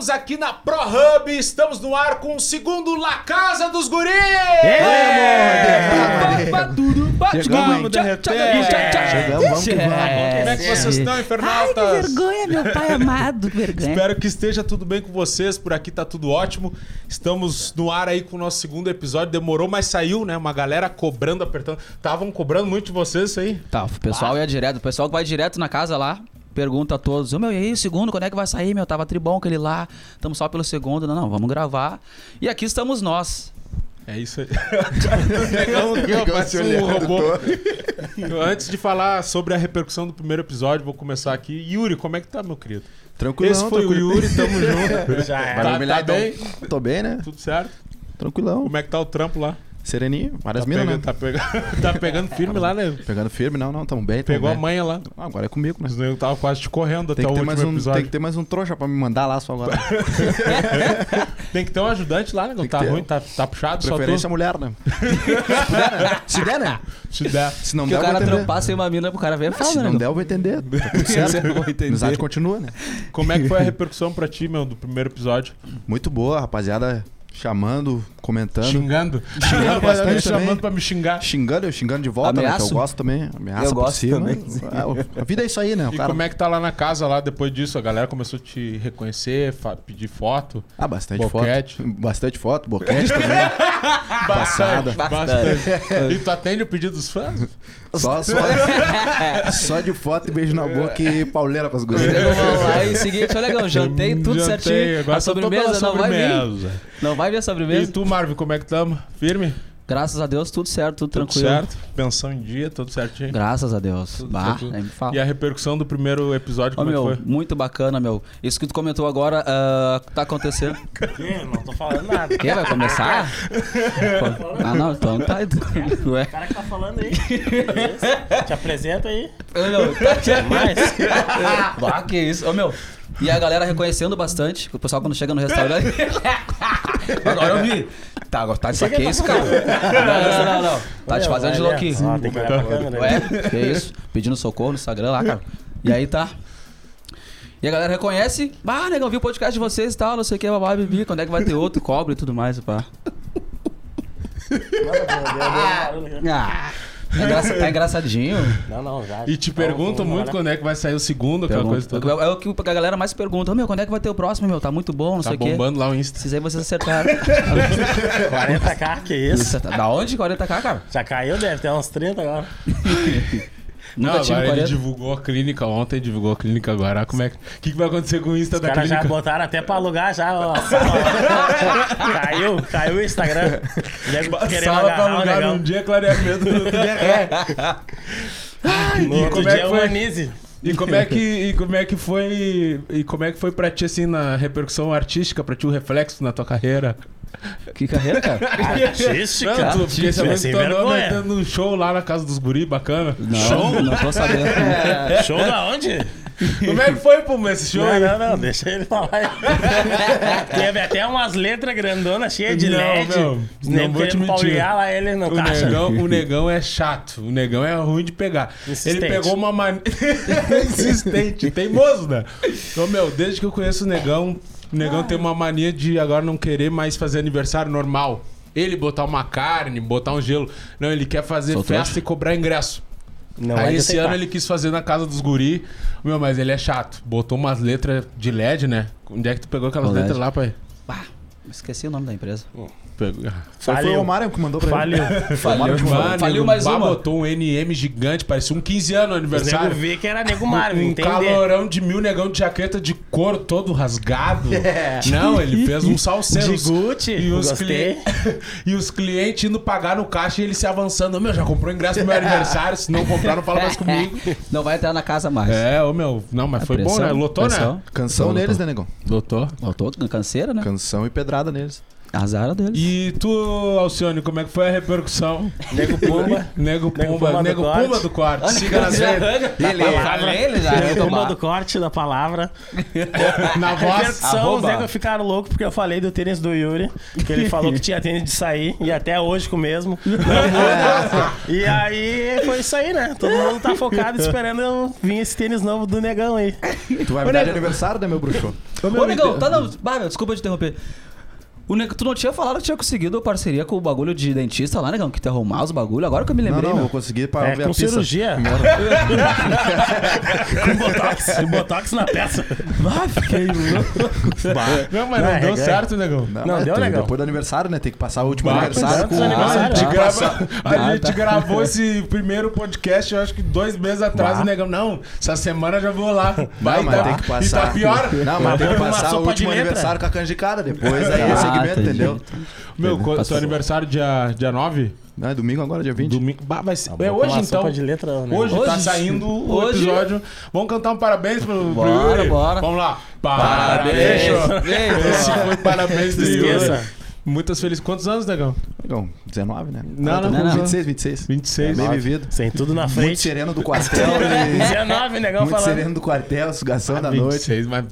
Estamos aqui na Pro Hub, estamos no ar com o segundo La Casa dos Guris! Chegamos, de repente. Chegamos, vamos que vamos. Como é que vocês estão, Ai, que vergonha, meu pai amado, vergonha. Espero que esteja tudo bem com vocês, por aqui tá tudo ótimo. Estamos no ar aí com o nosso segundo episódio, demorou, mas saiu, né? Uma galera cobrando, apertando. Estavam cobrando muito de vocês isso aí? Tá, o pessoal ia direto, o pessoal que vai direto na casa lá, pergunta a todos, ô meu, e aí, o segundo, quando é que vai sair, meu? Tava tribom aquele lá, estamos só pelo segundo, não, não, vamos gravar. E aqui estamos nós. É isso aí. Um robô. Antes de falar sobre a repercussão do primeiro episódio, vou começar aqui. Yuri, como é que tá, meu querido? Tranquilão, Esse foi tranquilo. o Yuri, tamo junto. Já é. Tá, tá então. bem? Tô bem, né? Tudo certo? Tranquilão. Como é que tá o trampo lá? Sereninho, várias Tá minas, né? tá, pegando, tá pegando firme lá, né? Pegando firme, não, não, tamo bem. Tamo Pegou a bem. manha lá. Ah, agora é comigo, né? Negros tava quase te correndo Tem até que, o ter último mais um, episódio. tem que ter mais um trouxa pra me mandar lá só agora. Tem que ter um ajudante lá, né? Não tá ter. ruim, tá, tá puxado, só Preferência tu. mulher, né? Se der, né? Se der. Se não que der, o eu vou cara entender. trampar sem uma mina pro cara ver, é Ah, se né? não meu? der, eu vou entender. Tá certo. Eu vou entender. A amizade continua, né? Como é que foi a repercussão pra ti, meu, do primeiro episódio? Muito boa, rapaziada chamando, comentando. Xingando? Xingando bastante Me chamando pra me xingar. Xingando, eu xingando de volta, né? Que Ameaço? eu gosto também. Ameaça Eu por gosto cima. também. Ah, A vida é isso aí, né? O E cara... como é que tá lá na casa lá depois disso? A galera começou a te reconhecer, pedir foto. Ah, bastante Boquete. foto. Bastante foto, boquete também. Passada. Bastante. E tu atende o pedido dos fãs? Só, só, só de foto e beijo na boca e pauleira com as Os gurias. lá e seguinte, legal, jantei tudo Jantei, certinho. Agora a tô pela sobremesa não vai vir. sobremesa. Não vai vir a E sobremesa. tu, Marvin, como é que tamo? Firme? Graças a Deus, tudo certo, tudo, Tudo tranquilo. certo? Pensão em dia, tudo certinho? Graças a Deus. Tudo bah, nem me fala. E a repercussão do primeiro episódio, como meu, é que foi? muito bacana, meu. Isso que tu comentou agora ah, tá acontecendo. Ih, Não tô falando nada. Quem vai começar? Pô, ah, não, então tá. Ué. O cara que tá falando aí. Te apresenta aí. Ô, meu, tá Mais. Bah, que isso. Ô, meu. E a galera reconhecendo bastante. O pessoal quando chega no restaurante. Agora eu vi. Tá, agora tá de saque isso, cara. Não, não, não, não. Tá te fazendo de louquinho. Ó, tem que olhar pra câmera. Ué, que isso? Pedindo socorro no Instagram lá, cara. E aí tá. E a galera reconhece. Bah, negão, vi o podcast de vocês e tal, não sei o que, babá, bibi. Quando é que vai ter outro? Cobre e tudo mais, pá. Ah, tá, engraça- tá engraçadinho. Não, não, já. E te Então, perguntam muito quando é que vai sair o segundo, aquela coisa toda. É o que a galera mais pergunta. Ô, meu, quando é que vai ter o próximo, meu? Tá muito bom, não Tá sei o quê. bombando lá o Insta. Esses aí vocês acertaram. 40k, que isso? Isso, da onde? 40k, cara? Já caiu, deve ter uns 30 agora. Não, agora ele 40. divulgou a clínica ontem, divulgou a clínica agora. Como é que, que, que vai acontecer com o Insta Os da caras já clínica? botaram até pra alugar já sala. caiu, caiu o Instagram. Querendo Sala pra alugar num dia, clareamento no outro dia é. No E outro como é dia que o foi? E como é que e como é que foi e como é que foi pra ti assim na repercussão artística, pra ti o reflexo na tua carreira? Que carreira, cara? Artística. Não, tu, fiquei sabendo sem vergonha. metendo um show lá na casa dos guri, bacana. Não, não tô sabendo. Show da onde? Como é que foi, pô, esse show Não, não, não, deixa ele falar. Teve até umas letras grandonas cheias de Não, LED. não negros vou te mentir. lá ele no O caixa. negão, o negão é chato. O negão é ruim de pegar. Insistente. Ele pegou uma mania. Insistente, teimoso, né? Então, meu, desde que eu conheço o negão, o negão tem uma mania de agora não querer mais fazer aniversário normal. Ele botar uma carne, botar um gelo. Não, ele quer fazer Sou festa trouxa. e cobrar ingresso. Não é Aí de esse ano ele quis fazer na casa dos guri. Meu, mas ele é chato. Botou umas letras de LED, né? Onde é que tu pegou aquelas letras lá, pai? Bah, esqueci o nome da empresa. Pegou. Só foi Faliu. o Mário que mandou pra ele. Faliu. Faliu, Mano, faliu o mais uma. botou um NM gigante, parecia um 15 anos Os aniversário. negros vi que era nego Marvin, um entender. calorão de mil negão de jaqueta de couro todo rasgado. Não, ele fez um salseiro. De Gucci, E os, cli... e os clientes indo pagar no caixa e ele se avançando. Meu, já comprou ingresso pro meu aniversário. Se não comprar, não fala mais comigo. Não vai entrar na casa mais. É, ô meu. Não, mas A foi bom, pressão, né? Lotou, né? pressão. Canção Lotou. neles, né, negão? Lotou. Voltou, canseira, né? Canção e pedrada neles. Azar deles. E tu, Alcione, como é que foi a repercussão? Nego Pumba. Nego Pumba, Nego corte. Pumba do corte. Siga nas redes. Ele, falei, ele já ia Nego Pumba do corte da palavra. Na voz. Repercussão, os negros ficaram loucos porque eu falei do tênis do Yuri, que ele falou que tinha tênis de sair, e até hoje com o mesmo. E aí foi isso aí, né? Todo mundo tá focado esperando eu vir esse tênis novo do negão aí. Tu vai me dar de aniversário, né, meu bruxo? Ô, negão, tá não. Desculpa te interromper. O nego, tu não tinha falado que tinha conseguido parceria com o bagulho de dentista lá, negão? Que te arrumar os bagulho. Agora que eu me Não, lembrei, não, meu. vou conseguir pra É, ver com a cirurgia. com botox. Com botox na peça. Ah, fiquei louco. Não, mas não, Não, é deu reganho. certo, negão. Não, Não, deu tem- legal. Depois do aniversário, né? Tem que passar o último Bah, aniversário quantos com... A Ah, grava- a Ah, gente tá. gravou esse primeiro podcast, eu acho que dois meses atrás, Bah. e negão, não, essa semana eu já vou lá. Vai, Não, mas tá- tem que E passar. tá pior. Não, mas tem que passar o último aniversário com a canjicada. Depois aí é Ah, segmento, entendi. entendeu? Meu, co- Passou. seu aniversário dia, dia 9? Não, é domingo agora, dia 20. Domingo. Bah, vai ser. Vou É hoje então. de letra, né? Hoje, tá Hoje, saindo o hoje. episódio. Vamos cantar um parabéns pro, pro Bora, Yuri? bora. Vamos lá. Parabéns. Parabéns. Esse foi parabéns do Yuri. Esqueça. Muitas felizes. Quantos anos, negão? Não, 19, né? Não, Ah, tá não, com não. 26, 26. 26. Bem vivido. Sem tudo na Muito frente. sereno do quartel. e- 19, negão Muito falando. sereno do quartel, sugação da noite. 26, mas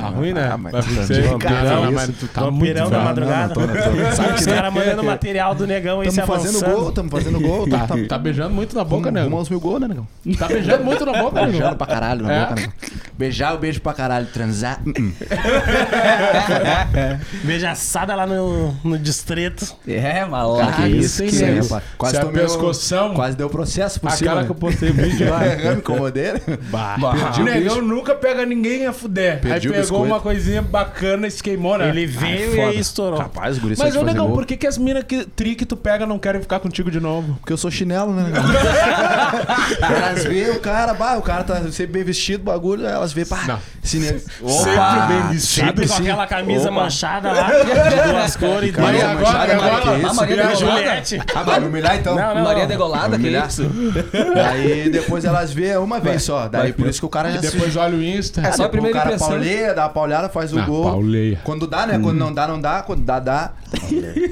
tá ruim, né? Ah, mas Mas tá 26, de cara, não, isso. mas tu tá muito Vampirão da velho. madrugada. Não, não tô, não tô. Sabe os caras mandando material do negão aí se Tamo fazendo avançando. gol, tamo fazendo gol. Tá, Tá, tá beijando muito na boca, né? Rumo aos mil gols, né, negão? Tá beijando muito na boca, né? Beijando pra caralho na É. boca, negão. Beijar, eu beijo pra caralho. Transar, uh -uh. Beijaçada lá no, no distrito. É, maluco. que isso, hein, que nego? isso, rapaz. Quase Se a tomei pescoção, Quase deu processo por cima. aquela né? que eu postei o vídeo lá. Me incomodei. né? Bah. O negão nunca pega ninguém a fuder. Perdi o pegou biscoito. uma coisinha bacana e se queimou, né? Ele veio e foda. aí estourou. Rapaz, os guris Mas, ô negão, por que, que as minas que tri que tu pega não querem ficar contigo de novo? Porque eu sou chinelo, né, negão? elas veem o cara, bah, o cara tá sempre bem vestido, bagulho, elas veem, pá, nego- Sempre bem vestido. Sempre com sim. aquela camisa Opa. manchada lá, de duas cores. Mas Camisa agora, manchada, agora, cara, a isso? Maria E. Juliette. Ah, vai me humilhar então? Não, não. Maria Degolada, que isso? Aí depois elas veem uma vez só. Daí por isso que o cara já E depois olha o Insta. É só a primeira o cara impressão. Dá a paulhada, faz o Não, gol. pauleia. Quando dá, né? Quando não dá, não dá. Quando dá, dá.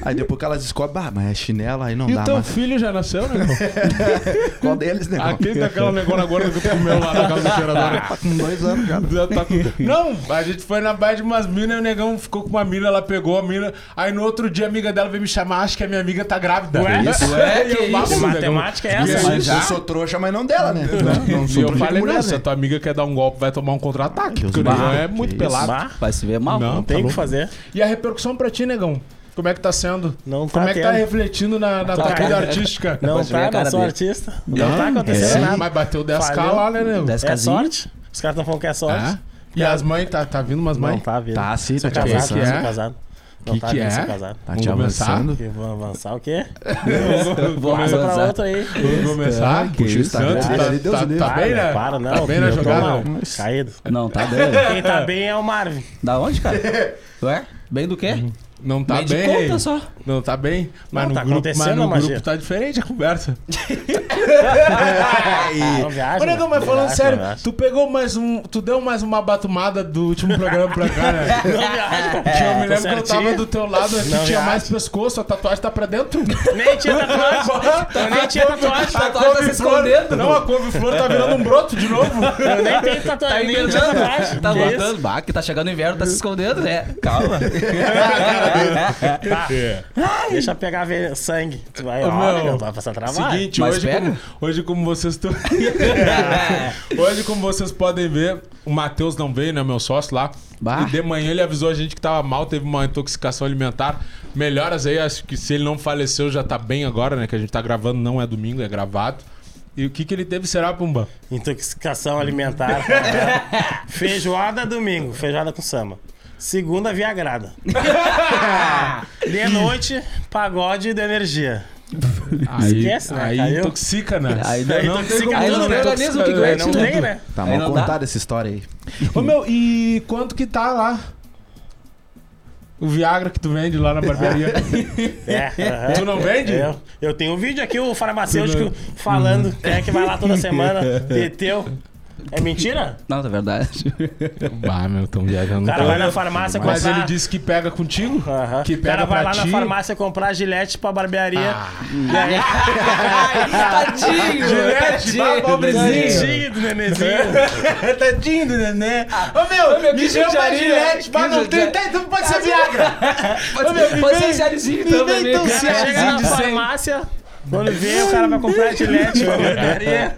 Aí depois que elas descobrem, ah, mas é chinelo, aí não E dá o teu mais. filho já nasceu, né? Qual deles, né? Aquele daquela negona gorda que tu comeu lá na casa do cheirador. Tá com dois anos já. Já tá com- Não, a gente foi na baia de umas minas e o negão ficou com uma mina, ela pegou a mina. Aí no outro dia a amiga dela veio me chamar, acho que a minha amiga tá grávida. Ué? Isso, é, eu, que "Bah, isso? negão." Matemática é essa? aí, Eu sou trouxa, mas não dela, né? Não, não E sou eu trouxa de falei, mulher, não, se a né? tua amiga quer dar um golpe, vai tomar um contra-ataque. Porque o negão é muito que pelado. Bah, Vai se ver mal. Não. não tem tá o que fazer. E a repercussão pra ti, negão? Como é que tá sendo? Não tá Como é que tá tendo. refletindo na, na tua Tá. vida artística? Não Pode ver a tá, cara não sou dele. artista. Não, tá acontecendo É. nada. Mas bateu 10k Falhou. lá, né, nego? 10 É sorte. Os caras estão falando que é sorte. É? E as mães, tá, tá vindo umas Não mães? tá vindo. Tá sim, Sou tá te casado, avançando. sou é? casado. Não Que tá é? casado. Tá Vamos te avançando. Vão avançar o quê? Vou Passa pra outro aí. Vamos começar? Que Puxa o isso. Santos ali, tá, Deus tá, o livre. tá bem, né? Para, não. Tá bem na jogada? mal. né? Caído. Não, tá bem. Quem tá bem é o Marvin. Da onde, cara? Ué? Bem do quê? Não tá Bem de bem, conta só. Não tá bem? Mas Não, no tá grupo, acontecendo mas no grupo tá diferente a conversa. Não viaja. Ô, negão, mas não falando viaja, sério, tu pegou mais um. Tu deu mais uma batumada do último programa pra cá, né? Não viaja. Que eu me lembro que eu tava certinho. do teu lado aqui, Não tinha viaja. mais pescoço, a tatuagem tá pra dentro. Nem tinha tatuagem. Eu nem tinha tatuagem. A tatuagem tá se escondendo. Não, a couve-flor tá virando um broto de novo. Eu nem tenho tatuagem. nem tinha tatuagem. Tá Que botando. Bah, que tá chegando o inverno, tá se escondendo, né? Calma. Tá. Deixa eu pegar ver sangue. Tu vai, ó, meu, tu vai passar trabalho. Seguinte, Mas hoje pega? como, hoje como vocês estão. hoje, como vocês podem ver, o Matheus não veio, né? Meu sócio lá. Bah. E de manhã ele avisou a gente que tava mal, teve uma intoxicação alimentar. Melhoras aí, acho que se ele não faleceu já tá bem agora, né? Que a gente tá gravando, não é domingo, é gravado. E o que que ele teve será, Pumba? Intoxicação alimentar. feijoada domingo, feijoada com samba. Segunda, viagrada. De noite, pagode de energia. Aí, Esquece, né? aí Caiu. intoxica, né? Aí Aí não, intoxica tem como- aí não né? tem organismo que aguente não tudo. tem, né? Tá Aí mal não contada essa história aí. Ô meu, e quanto que tá lá? O Viagra que tu vende lá na barbearia. É, aham. Tu não vende? Eu, eu tenho um vídeo aqui, o farmacêutico falando quem é que vai lá toda semana. Teteu. É mentira? Não, é verdade. Bah, meu, tão viajando. O cara vai na farmácia comprar... Mas ele disse que pega contigo? Aham. Que o cara pega vai pra lá na ti? farmácia comprar gilete pra barbearia. Ah. E aí... Tadinho! Gilete, bah, pobrezinho. Tadinho do nenenzinho. Tadinho do neném. Ô, meu, meu, me chama judiaria. Gilete. Bah, Que não tem, judiaria. tem, então pode ser Viagra. Ô, meu, me Pode ser vem- me também, vem então cara. Chega na de 100. farmácia, quando vê, o cara vai comprar gilete pra barbearia.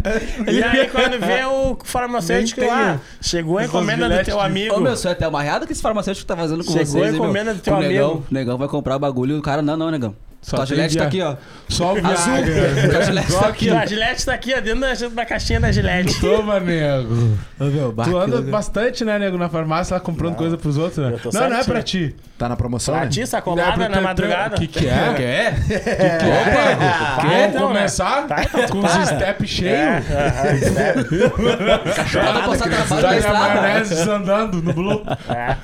E aí, quando vê o farmacêutico lá, chegou a encomenda do teu de- amigo. Ô, meu, isso é até uma reada que esse farmacêutico tá fazendo com Chegou vocês, a hein, meu? encomenda do teu o negão, amigo. o negão vai comprar o bagulho e o cara, não, não, negão. Só Tua tem gilete tá aqui, ó. Só o Azul. Viagra. Tua gilete tá aqui, ó. A gilete tá aqui, ó, dentro da, da caixinha da gilete. Toma, nego. Ô, meu, Tu anda bastante, né, nego, na farmácia, lá comprando coisa pros outros, né? Não, não é pra ti. Tá na promoção? Pra né? ti, Não é sacolada pro na madrugada. O que que é? Quer? Que que é, nego? Vai, Vamos então, né? começar Tá, então tu com os step É, cheios? Cachorrada passar trabalho na estrada. maionese desandando no Blue. É.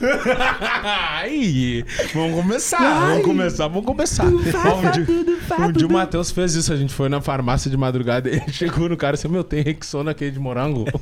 Aí, vamos começar, vamos começar, vamos começar. Um um dia o Matheus fez isso, a gente foi na farmácia de madrugada e ele chegou no cara e disse, meu, tem Rexona aqui de morango?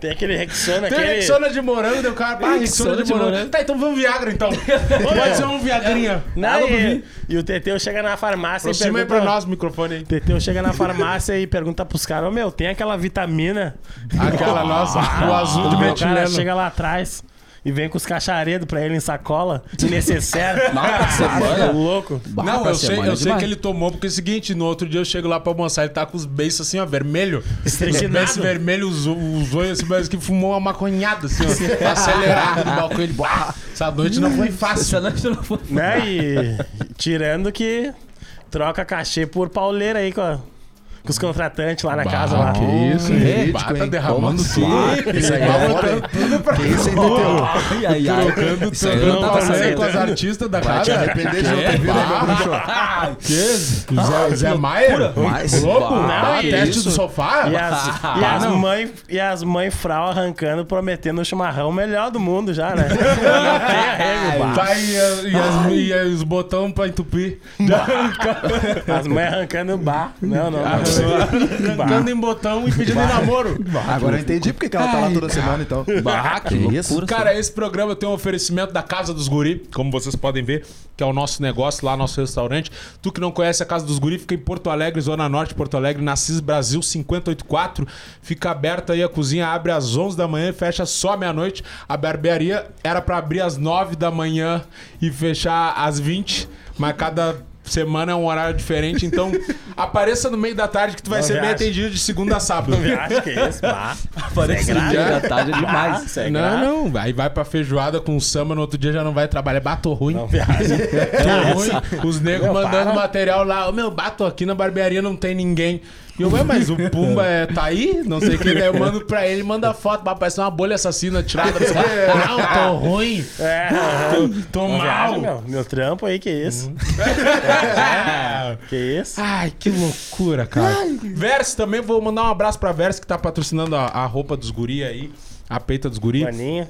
Tem aquele Rexona, Tem aquele... Rexona de morango, deu cara, pá, Rexona Rexona de de morango. morango. Tá, então vamos Viagra então. Pode ser um Viagrinha. Não, e, e o Teteu chega na farmácia Aproxima e aí pra pergunta... nós o microfone aí. Teteu chega na farmácia e pergunta pros caras, ô meu, tem aquela vitamina? Aquela nossa, o azul de o cara metileno. chega lá atrás e vem com os cacharedos pra ele em sacola, de necessário. Mal pra semana. louco. Não, eu sei, eu sei demais. que ele tomou, porque é o seguinte, no outro dia eu chego lá pra almoçar, ele tá com os beiços assim, ó, vermelho. Os beiços vermelhos, os, os olhos assim, parece que fumou uma maconhada, assim, ó, acelerado no balcão. Ele, "Bah, essa noite não foi fácil. Essa noite não foi. Né? E tirando que troca cachê por pauleira aí com, a- com os contratantes lá na casa. Lá. que isso, Bah, tá hein? derramando Como tudo. assim? Isso aí é Bah, botando hein? tudo pra isso, hein, Teteu? Ai, ai, ai. Trocando, Isso aí não trocando tá pauleira passando. com as artistas da Vai te casa. arrepender de não ter vindo, né, meu bicho? Que? Zé, Zé Globo? Bah, Ah, que teste do sofá? E as, e Ah, não. mães e as mãe frau arrancando, prometendo o chimarrão melhor do mundo já, né? Não tem bah. Tá, e, os botão pra entupir. As mães arrancando o bar. Não, não, não. Arrancando em botão e pedindo em namoro. Agora eu entendi porque que ela tá lá toda semana, então. Bah, que isso? loucura. Cara, esse programa tem um oferecimento da Casa dos Guri, como vocês podem ver, que é o nosso negócio lá, nosso restaurante. Tu que não conhece a Casa dos Guri, fica em Porto Alegre, Zona Norte, Porto Alegre, na CIS Brasil 584. Fica aberta aí a cozinha, abre às 11 da manhã e fecha só meia-noite. A barbearia era pra abrir às 9 da manhã e fechar às 20, mas cada semana é um horário diferente, então apareça no meio da tarde que tu vai Não ser bem atendido de segunda a sábado. Acho que é isso, bah. É grave, dia né? da tarde é demais. É Não, grave. não. Aí vai pra feijoada com samba, no outro dia já não vai trabalhar. Bato ruim. Não viaja. Tô ruim. Os negros mandando para. material lá. Ô, meu, bato aqui na barbearia, não tem ninguém. E eu, mas o Pumba é, tá aí? Não sei o que. Daí eu mando pra ele, manda foto. Bah, parece uma bolha assassina tirada. Não, tô ruim. É, Tô, tô mal. meu. Meu trampo aí, que isso. É. Que isso. Ai, que loucura, cara. Verso também, vou mandar um abraço pra Verso que tá patrocinando a, a roupa dos guri aí. A peita dos guri. Maninho.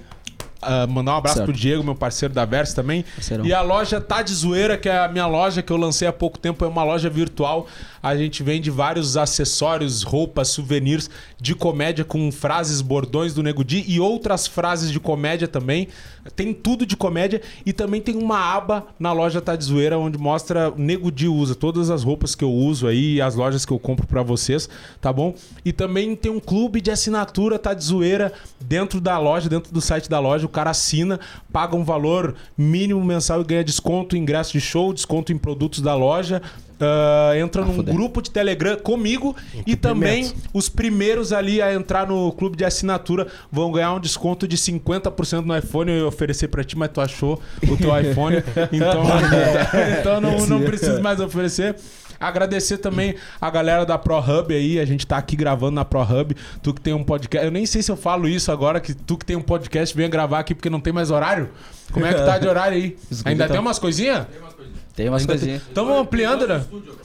Ah, mandar um abraço Certo. pro Diego, meu parceiro da Verso também. Parceirão. E a loja Tá de Zoeira, que é a minha loja que eu lancei há pouco tempo, é uma loja virtual. A gente vende vários acessórios, roupas, souvenirs de comédia com frases, bordões do Nego Di e outras frases de comédia também. Tem tudo de comédia e também tem uma aba na loja Tá de Zoeira onde mostra o Nego Di usa todas as roupas que eu uso aí e as lojas que eu compro pra vocês, tá bom? E também tem um clube de assinatura Tá de Zoeira dentro da loja, dentro do site da loja. O cara assina, paga um valor mínimo mensal e ganha desconto em ingresso de show, desconto em produtos da loja. Ah, entra num fuder. grupo de Telegram comigo e também os primeiros ali a entrar no clube de assinatura vão ganhar um desconto de 50% no iPhone. Eu ia oferecer pra ti, mas tu achou o teu iPhone. Então, então não, não preciso mais oferecer. Agradecer também a galera da ProHub aí, a gente tá aqui gravando na ProHub. Tu que tem um podcast, eu nem sei se eu falo isso agora, que tu que tem um podcast venha gravar aqui porque não tem mais horário. Como é que tá de horário aí? Ainda tem umas coisinhas? Tem umas coisinhas. Estamos ampliando, né?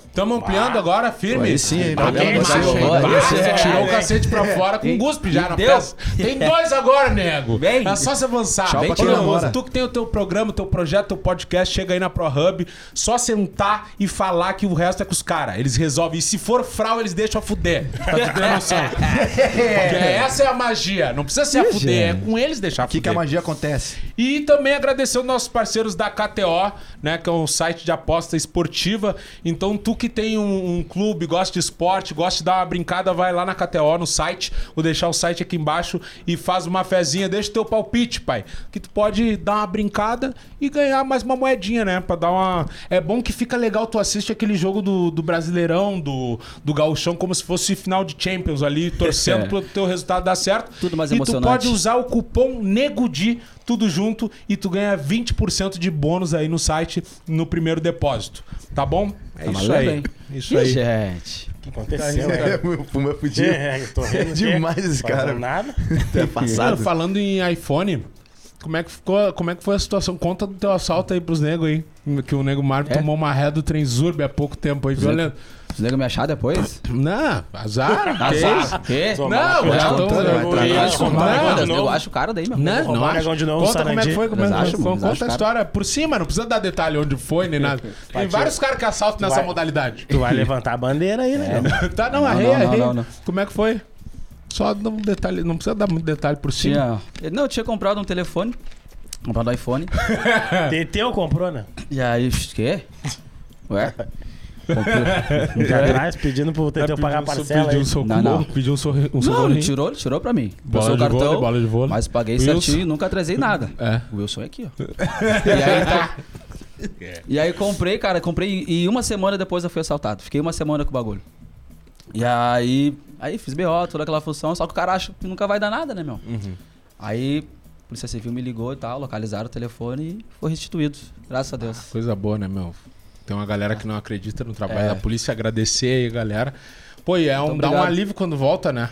Estamos ampliando agora, firme. Aí sim, hein? Você é- tirou o cacete pra fora com guspe já na peça. Tem dois agora, nego. Vem. É só você avançar. Tchau Vem, quem. Tu que tem o teu programa, teu projeto, teu podcast, chega aí na ProHub, só sentar e falar que o resto é com os caras. Eles resolvem. E se for frau, eles deixam a fuder. Pra tu ter noção. Porque essa é a magia. Não precisa ser a fuder, é com eles deixar a O que, fuder. que a magia acontece? E também agradecer os nossos parceiros da KTO, né? Que é um site de aposta esportiva. Então, tu que tem um, um clube, gosta de esporte, gosta de dar uma brincada, vai lá na KTO, no site. Vou deixar o site aqui embaixo e faz uma fezinha. Deixa o teu palpite, pai. Que tu pode dar uma brincada e ganhar mais uma moedinha, né? Pra dar uma. É bom que fica legal, tu assiste aquele jogo do, do Brasileirão, do, do Gauchão, como se fosse final de Champions ali, torcendo É. pro teu resultado dar certo. Tudo mais e emocionante. tu pode usar o cupom NEGUDI, tudo junto, e tu ganha 20% de bônus aí no site no primeiro depósito. Tá bom? É Tá isso valendo, aí. hein? Isso aí. O gente. que aconteceu, o Puma podia. É, eu tô rindo aqui. Demais esse cara. Nada. É Mano, passado. falando em iPhone, como é, que ficou, como é que foi a situação? Conta do teu assalto aí pros negros aí. Que o nego Marvin É? tomou uma ré do Trenzurb há pouco tempo aí, violento. Os negros me achar depois? Não, azar. Azar. Quê? Não, já tô eu- não, acho o cara daí, meu. Roubar Não acho. negócio de novo, conta como é que foi, como é que foi. Conta a cara. história por cima, não precisa dar detalhe onde foi nem nada. Tem vários caras que assaltam nessa vai- modalidade. Tu vai levantar a bandeira aí, né? Tá, não, Não, arrei, não, não, arrei. não, não. Como é que foi? Só dá um detalhe, não precisa dar muito detalhe por cima. Tinha... Não, eu tinha comprado um telefone. Comprado um iPhone. Teteu comprou, né? E aí, quê? Ué? Comprei. Atrás, pedindo pro Teteu pagar a parcela Pediu um socorro, Não, não. pediu um, sorri, um Não, socorrinho. ele tirou, ele tirou pra mim. Bola Passou o de cartão, vôlei, bola de vôlei. mas paguei Wilson. certinho, nunca atrasei nada. É. O Wilson é aqui, ó. e aí tá. E aí comprei, cara, comprei e uma semana depois eu fui assaltado. Fiquei uma semana com o bagulho. E aí, aí fiz BO, toda aquela função, só que o cara acha que nunca vai dar nada, né, meu? Uhum. Aí, a Polícia Civil me ligou e tal, localizaram o telefone e foi restituído. Graças a Deus. Coisa boa, né, meu? Tem uma galera que não acredita no trabalho É. da polícia. Agradecer aí, galera. Pô, e é um, Muito dá um alívio quando volta, né?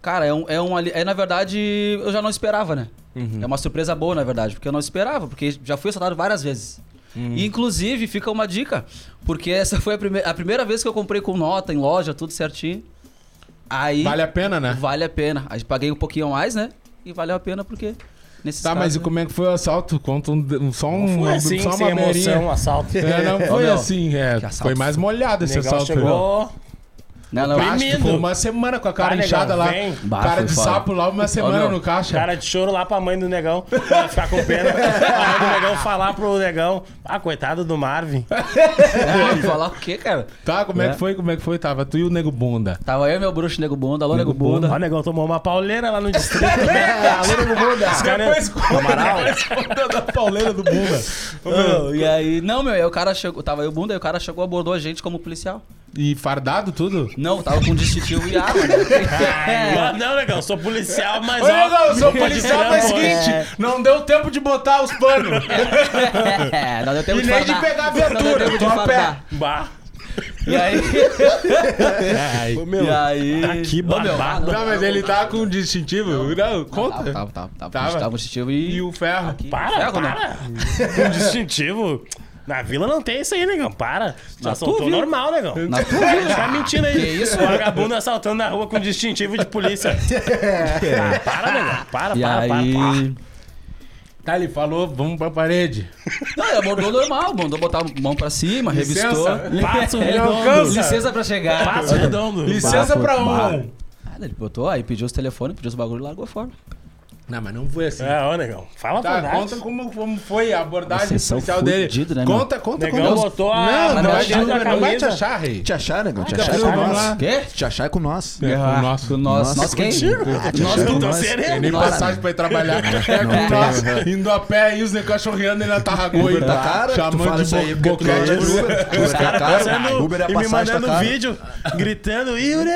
Cara, é um, é um é na verdade, eu já não esperava, né? Uhum. É uma surpresa boa, na verdade, porque eu não esperava, porque já fui assaltado várias vezes. Uhum. E, inclusive, fica uma dica, porque essa foi a, prime a primeira vez que eu comprei com nota em loja, tudo certinho. Aí Vale a pena, né? vale a pena. Aí paguei um pouquinho mais, né? E valeu a pena porque nesses Tá, casos, mas e né? como é que foi o assalto? Conta um, um- só um, Foi assim, só sem uma beirinha. emoção, um assalto. É, não foi meu, assim, é. Foi mais molhado esse assalto. aí. chegou... Não, não, ficou uma semana com a cara Vai, negão, inchada lá. vem. Bah, cara foi de foda. sapo lá, uma semana meu, no caixa. Cara de choro lá pra mãe do negão. Pra ficar com pena. A mãe do negão falar pro negão. Ah, coitado do Marvin. Pô, falar o quê, cara? Tá, como é. É. que foi? Como é que foi? Tava tu e o nego bunda. Tava eu e meu bruxo nego bunda, alô nego, Nego bunda. Ó, o negão tomou uma pauleira lá no distrito. né? Alô, nego Buda. Os caras- Amaral. da pauleira do bunda. Ô, e aí, não, meu, aí o cara chegou, tava eu o bunda, aí o cara chegou, abordou a gente como policial. E fardado tudo? Não, tava com distintivo e arma, né? Ah, Não, negão, sou policial, mas Ô, ó. eu sou policial, mas a seguinte, É. não deu tempo de botar os panos. É, não deu tempo E de nem de pegar a Não de tô a pé. fardar. Bah. E aí, Ai. e aí... que Ô, meu, babado. Não, mas ele tá com distintivo. Não, conta. Tava, tava, tava, tava, com distintivo e... E o ferro. Aqui, Para, ferro, né? para. Com distintivo. Na vila não tem isso aí, negão. Para. Já Na tua vila. normal, negão. Na tua vila. Tá mentindo aí. Que isso? Vagabundo assaltando na rua com distintivo de polícia. Ah, para, negão. Para, E para, para, para. aí... Tá, ele falou, vamos pra parede. Não, ele abordou normal, mandou botar a mão pra cima, Licença. revistou. Passo Ele redondo. alcança. Licença pra chegar. Passo redondo. Licença pra um. Ah, ele botou, aí pediu os telefones, pediu os bagulho e largou fora. Não, mas não foi assim. É, ó, negão. Fala Tá, verdade. conta como, como foi a abordagem policial dele. né, conta, conta, Negão conta. botou a Não, mão não, vai, não vai te achar, rei. Te achar, negão. Te Ah, achar é tá, com vamos nós. Quê? Te achar é com nós. É, Ah, com nós. com nós. Nossa, Nós quem? Ah, Nós é com tudo. nós. sereno. Tem nem passagem pra ir trabalhar. É com nós. Indo a pé e os cachorreando ele na Tarragô aí. Tá Chamando de isso não boquete é Uber. Uber. Uber tá é a e me tá mandando vídeo, gritando, Yuri!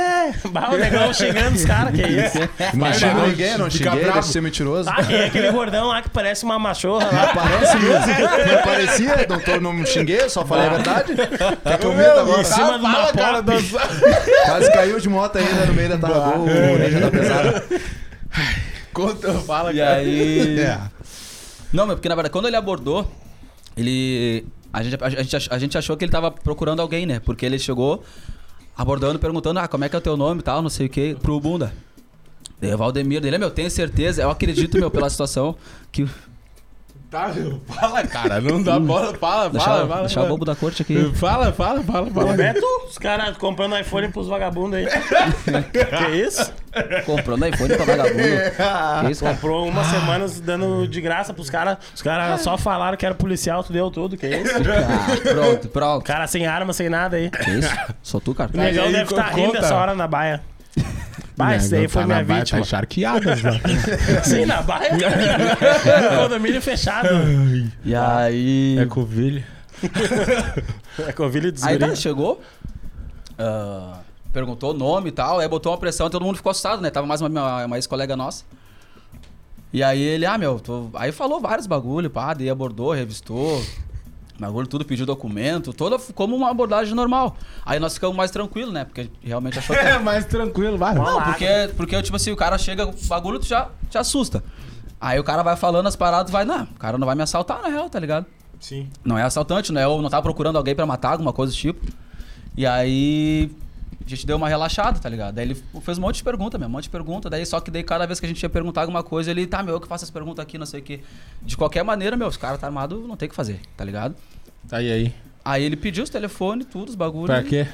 O negão xingando os caras, que isso? Não xingo negão, ninguém, não xinguei, mentiroso. Ah, é aquele gordão lá que parece uma machorra lá? Parece mesmo. Não parecia, não, tô, não xinguei, só falei a verdade. Quer que eu minta agora? em cima de uma cara. Quase caiu de moto ainda no meio da Tarragô, o ninja da pesada. Conta, fala, E cara. aí. É. Não, mas porque na verdade, quando ele abordou, ele. A gente, a, gente, a gente achou que ele tava procurando alguém, né? Porque ele chegou abordando, perguntando, ah, como é que é o teu nome e tal, não sei o que, pro Bunda. Daí o Valdemir dele, meu, tenho certeza, eu acredito, meu, pela situação, que. Tá, meu. Fala, cara. Não dá bola. Fala, Deixar, fala, fala. deixar o bobo da corte aqui. Fala, fala, fala, fala. Beto, os caras comprando iPhone pros vagabundos aí. que isso? Comprando iPhone pra vagabundo. que isso, cara? Comprou uma semana dando de graça pros caras. Os caras só falaram que era policial, tu deu tudo. Que isso? Ah, pronto, pronto. Cara sem arma, sem nada aí. Que isso? Sou tu, cara. O negão deve estar rindo conta. essa hora na baia. Bah, esse daí foi Tá minha na baia, vítima. Tá encharqueadas, né? Sim, na baia. Condomínio fechado. E aí. É covilha. É Covilha de Aí tá, chegou. ah, perguntou o nome e tal. Aí botou uma pressão, todo mundo ficou assustado, né? Tava mais uma, uma, uma ex-colega nossa. E aí ele, ah, meu, tô... aí falou vários bagulho, pá, daí abordou, revistou. Bagulho, tudo, pediu documento, toda como uma abordagem normal. Aí nós ficamos mais tranquilos, né? Porque realmente achou que. É mais tranquilo, vai. Não, porque, porque, tipo assim, o cara chega, o bagulho tu já te assusta. Aí o cara vai falando as paradas, vai, não, o cara não vai me assaltar, na real, tá ligado? Sim. Não é assaltante, não é? Ou não tava procurando alguém pra matar, alguma coisa do tipo. E aí a gente deu uma relaxada, tá ligado? Daí ele fez um monte de pergunta, meu, um monte de pergunta. Daí só que daí cada vez que a gente ia perguntar alguma coisa, ele, tá, meu, eu que faço as perguntas aqui, não sei o quê. De qualquer maneira, meu, os caras tá armado, não tem o que fazer, tá ligado? Tá aí, aí. Aí ele pediu os telefones, tudo, os bagulhos. Pra quê?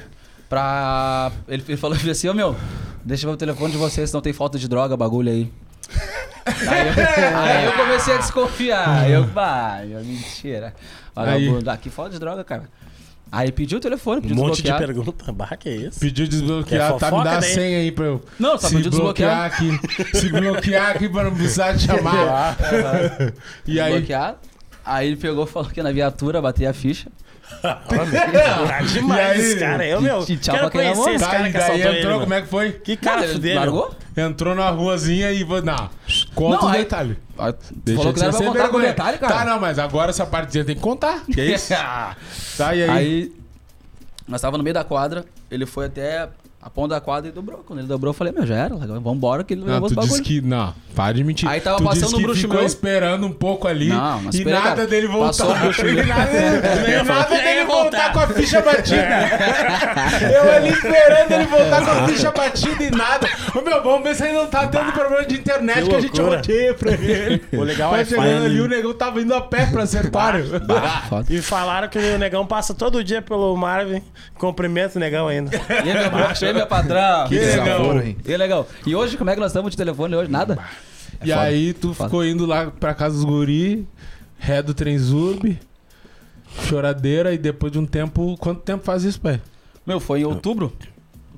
Pra. Ele, ele falou assim, ô meu, deixa eu ver o telefone de vocês, senão tem falta de droga, bagulho aí. aí, eu, aí eu comecei a desconfiar. Aí eu, bah, meu, mentira. Vagabundo, aqui falta de droga, cara. Aí pediu o telefone, Um pediu monte de desbloquear. pergunta. Bah, que isso? Pediu desbloquear, Quer tá? Me dá a daí? senha aí pra eu. Não, só se pediu bloquear desbloquear. aqui. Se bloquear aqui pra não precisar te chamar. e aí? Desbloquear. Aí ele pegou e falou que na viatura bater a ficha. Tá demais esse cara. Eu, meu, E tchau quero pra quem conhecer esse cara que daí assaltou ele. entrou, mano. como é que foi? Que cara Ele fudeiro. largou? Entrou na ruazinha e. vo- Não, conta Não, os aí- detalhes. Aí, Deixa falou de que não era pra contar com vergonha. detalhe, cara. Tá, não, mas agora essa partezinha tem que contar. Que isso? tá, e aí? Aí, nós tava no meio da quadra, ele foi até a ponta da quadra e dobrou. Quando ele dobrou, eu falei, meu, já era, vambora que ele Não, os tu disse bagulho. que. Não, para de mentir. Aí tava tu passando disse que bruxo ficou meu. esperando um pouco ali. Não, mas e espera, nada cara. dele voltar. Passou um bruxo e meu. nada, e nada dele voltar com a ficha batida. Eu ali esperando ele voltar com a ficha batida e nada. Ô, meu, vamos ver se ele não tá tendo problema de internet Que que, a gente roteia pra ele. O legal é chegando falar- ali, o negão tava indo a pé pra acertar. E falaram que o negão passa todo dia pelo Marvin. Cumprimenta o negão ainda. E aí, meu patrão? Que legal. desaforo, hein? E aí, legal. E hoje, como é que nós estamos de telefone hoje? Nada? E foda. aí tu Foda. ficou indo lá pra casa dos guri, ré do Trenzurb, choradeira e depois de um tempo. Quanto tempo faz isso, pai? Meu, foi em outubro.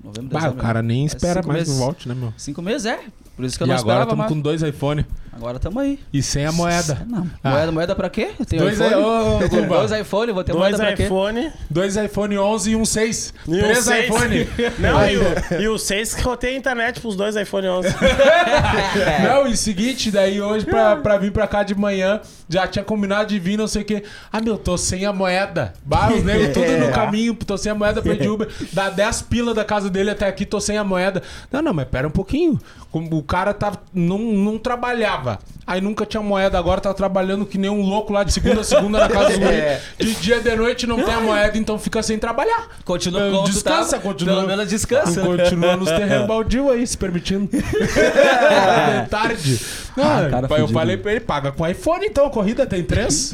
Novembro, Bah, o dezembro. cara nem Faz espera mais que volte, né, meu? Cinco meses, é. Por isso que eu E não agora esperava estamos mais. com dois iPhone Agora estamos aí. e sem a moeda. Não, Ah. moeda, moeda pra quê? Eu tenho Dois iPhone. tenho Tuba. dois iPhone, vou ter Dois moeda pra quê? iPhone. Dois iPhone 11 e um 6. E um Três seis. iPhone. Não, e o, e o 6 que rotei a internet pros dois iPhone 11. Não, e o seguinte, daí hoje pra, pra vir pra cá de manhã, já tinha combinado de vir, não sei o quê. Ah, meu, tô sem a moeda. Bah, os negros tudo no caminho, tô sem a moeda pra ir de Uber. Dá 10 pila da casa dele até aqui, tô sem a moeda. Não, não, mas pera um pouquinho. Como O cara tava, não, não trabalhava. Aí nunca tinha moeda, agora tá trabalhando que nem um louco lá de segunda a segunda na casa dos guri. De dia de noite não tem a moeda, então fica sem trabalhar. Continua tu Descansa, tava. continua. Pelo menos descansa. Continua nos terrenos baldio aí, se permitindo. de tarde. Não, Ah, cara pai, eu fudido. falei pra ele, paga com iPhone então, a corrida tem três.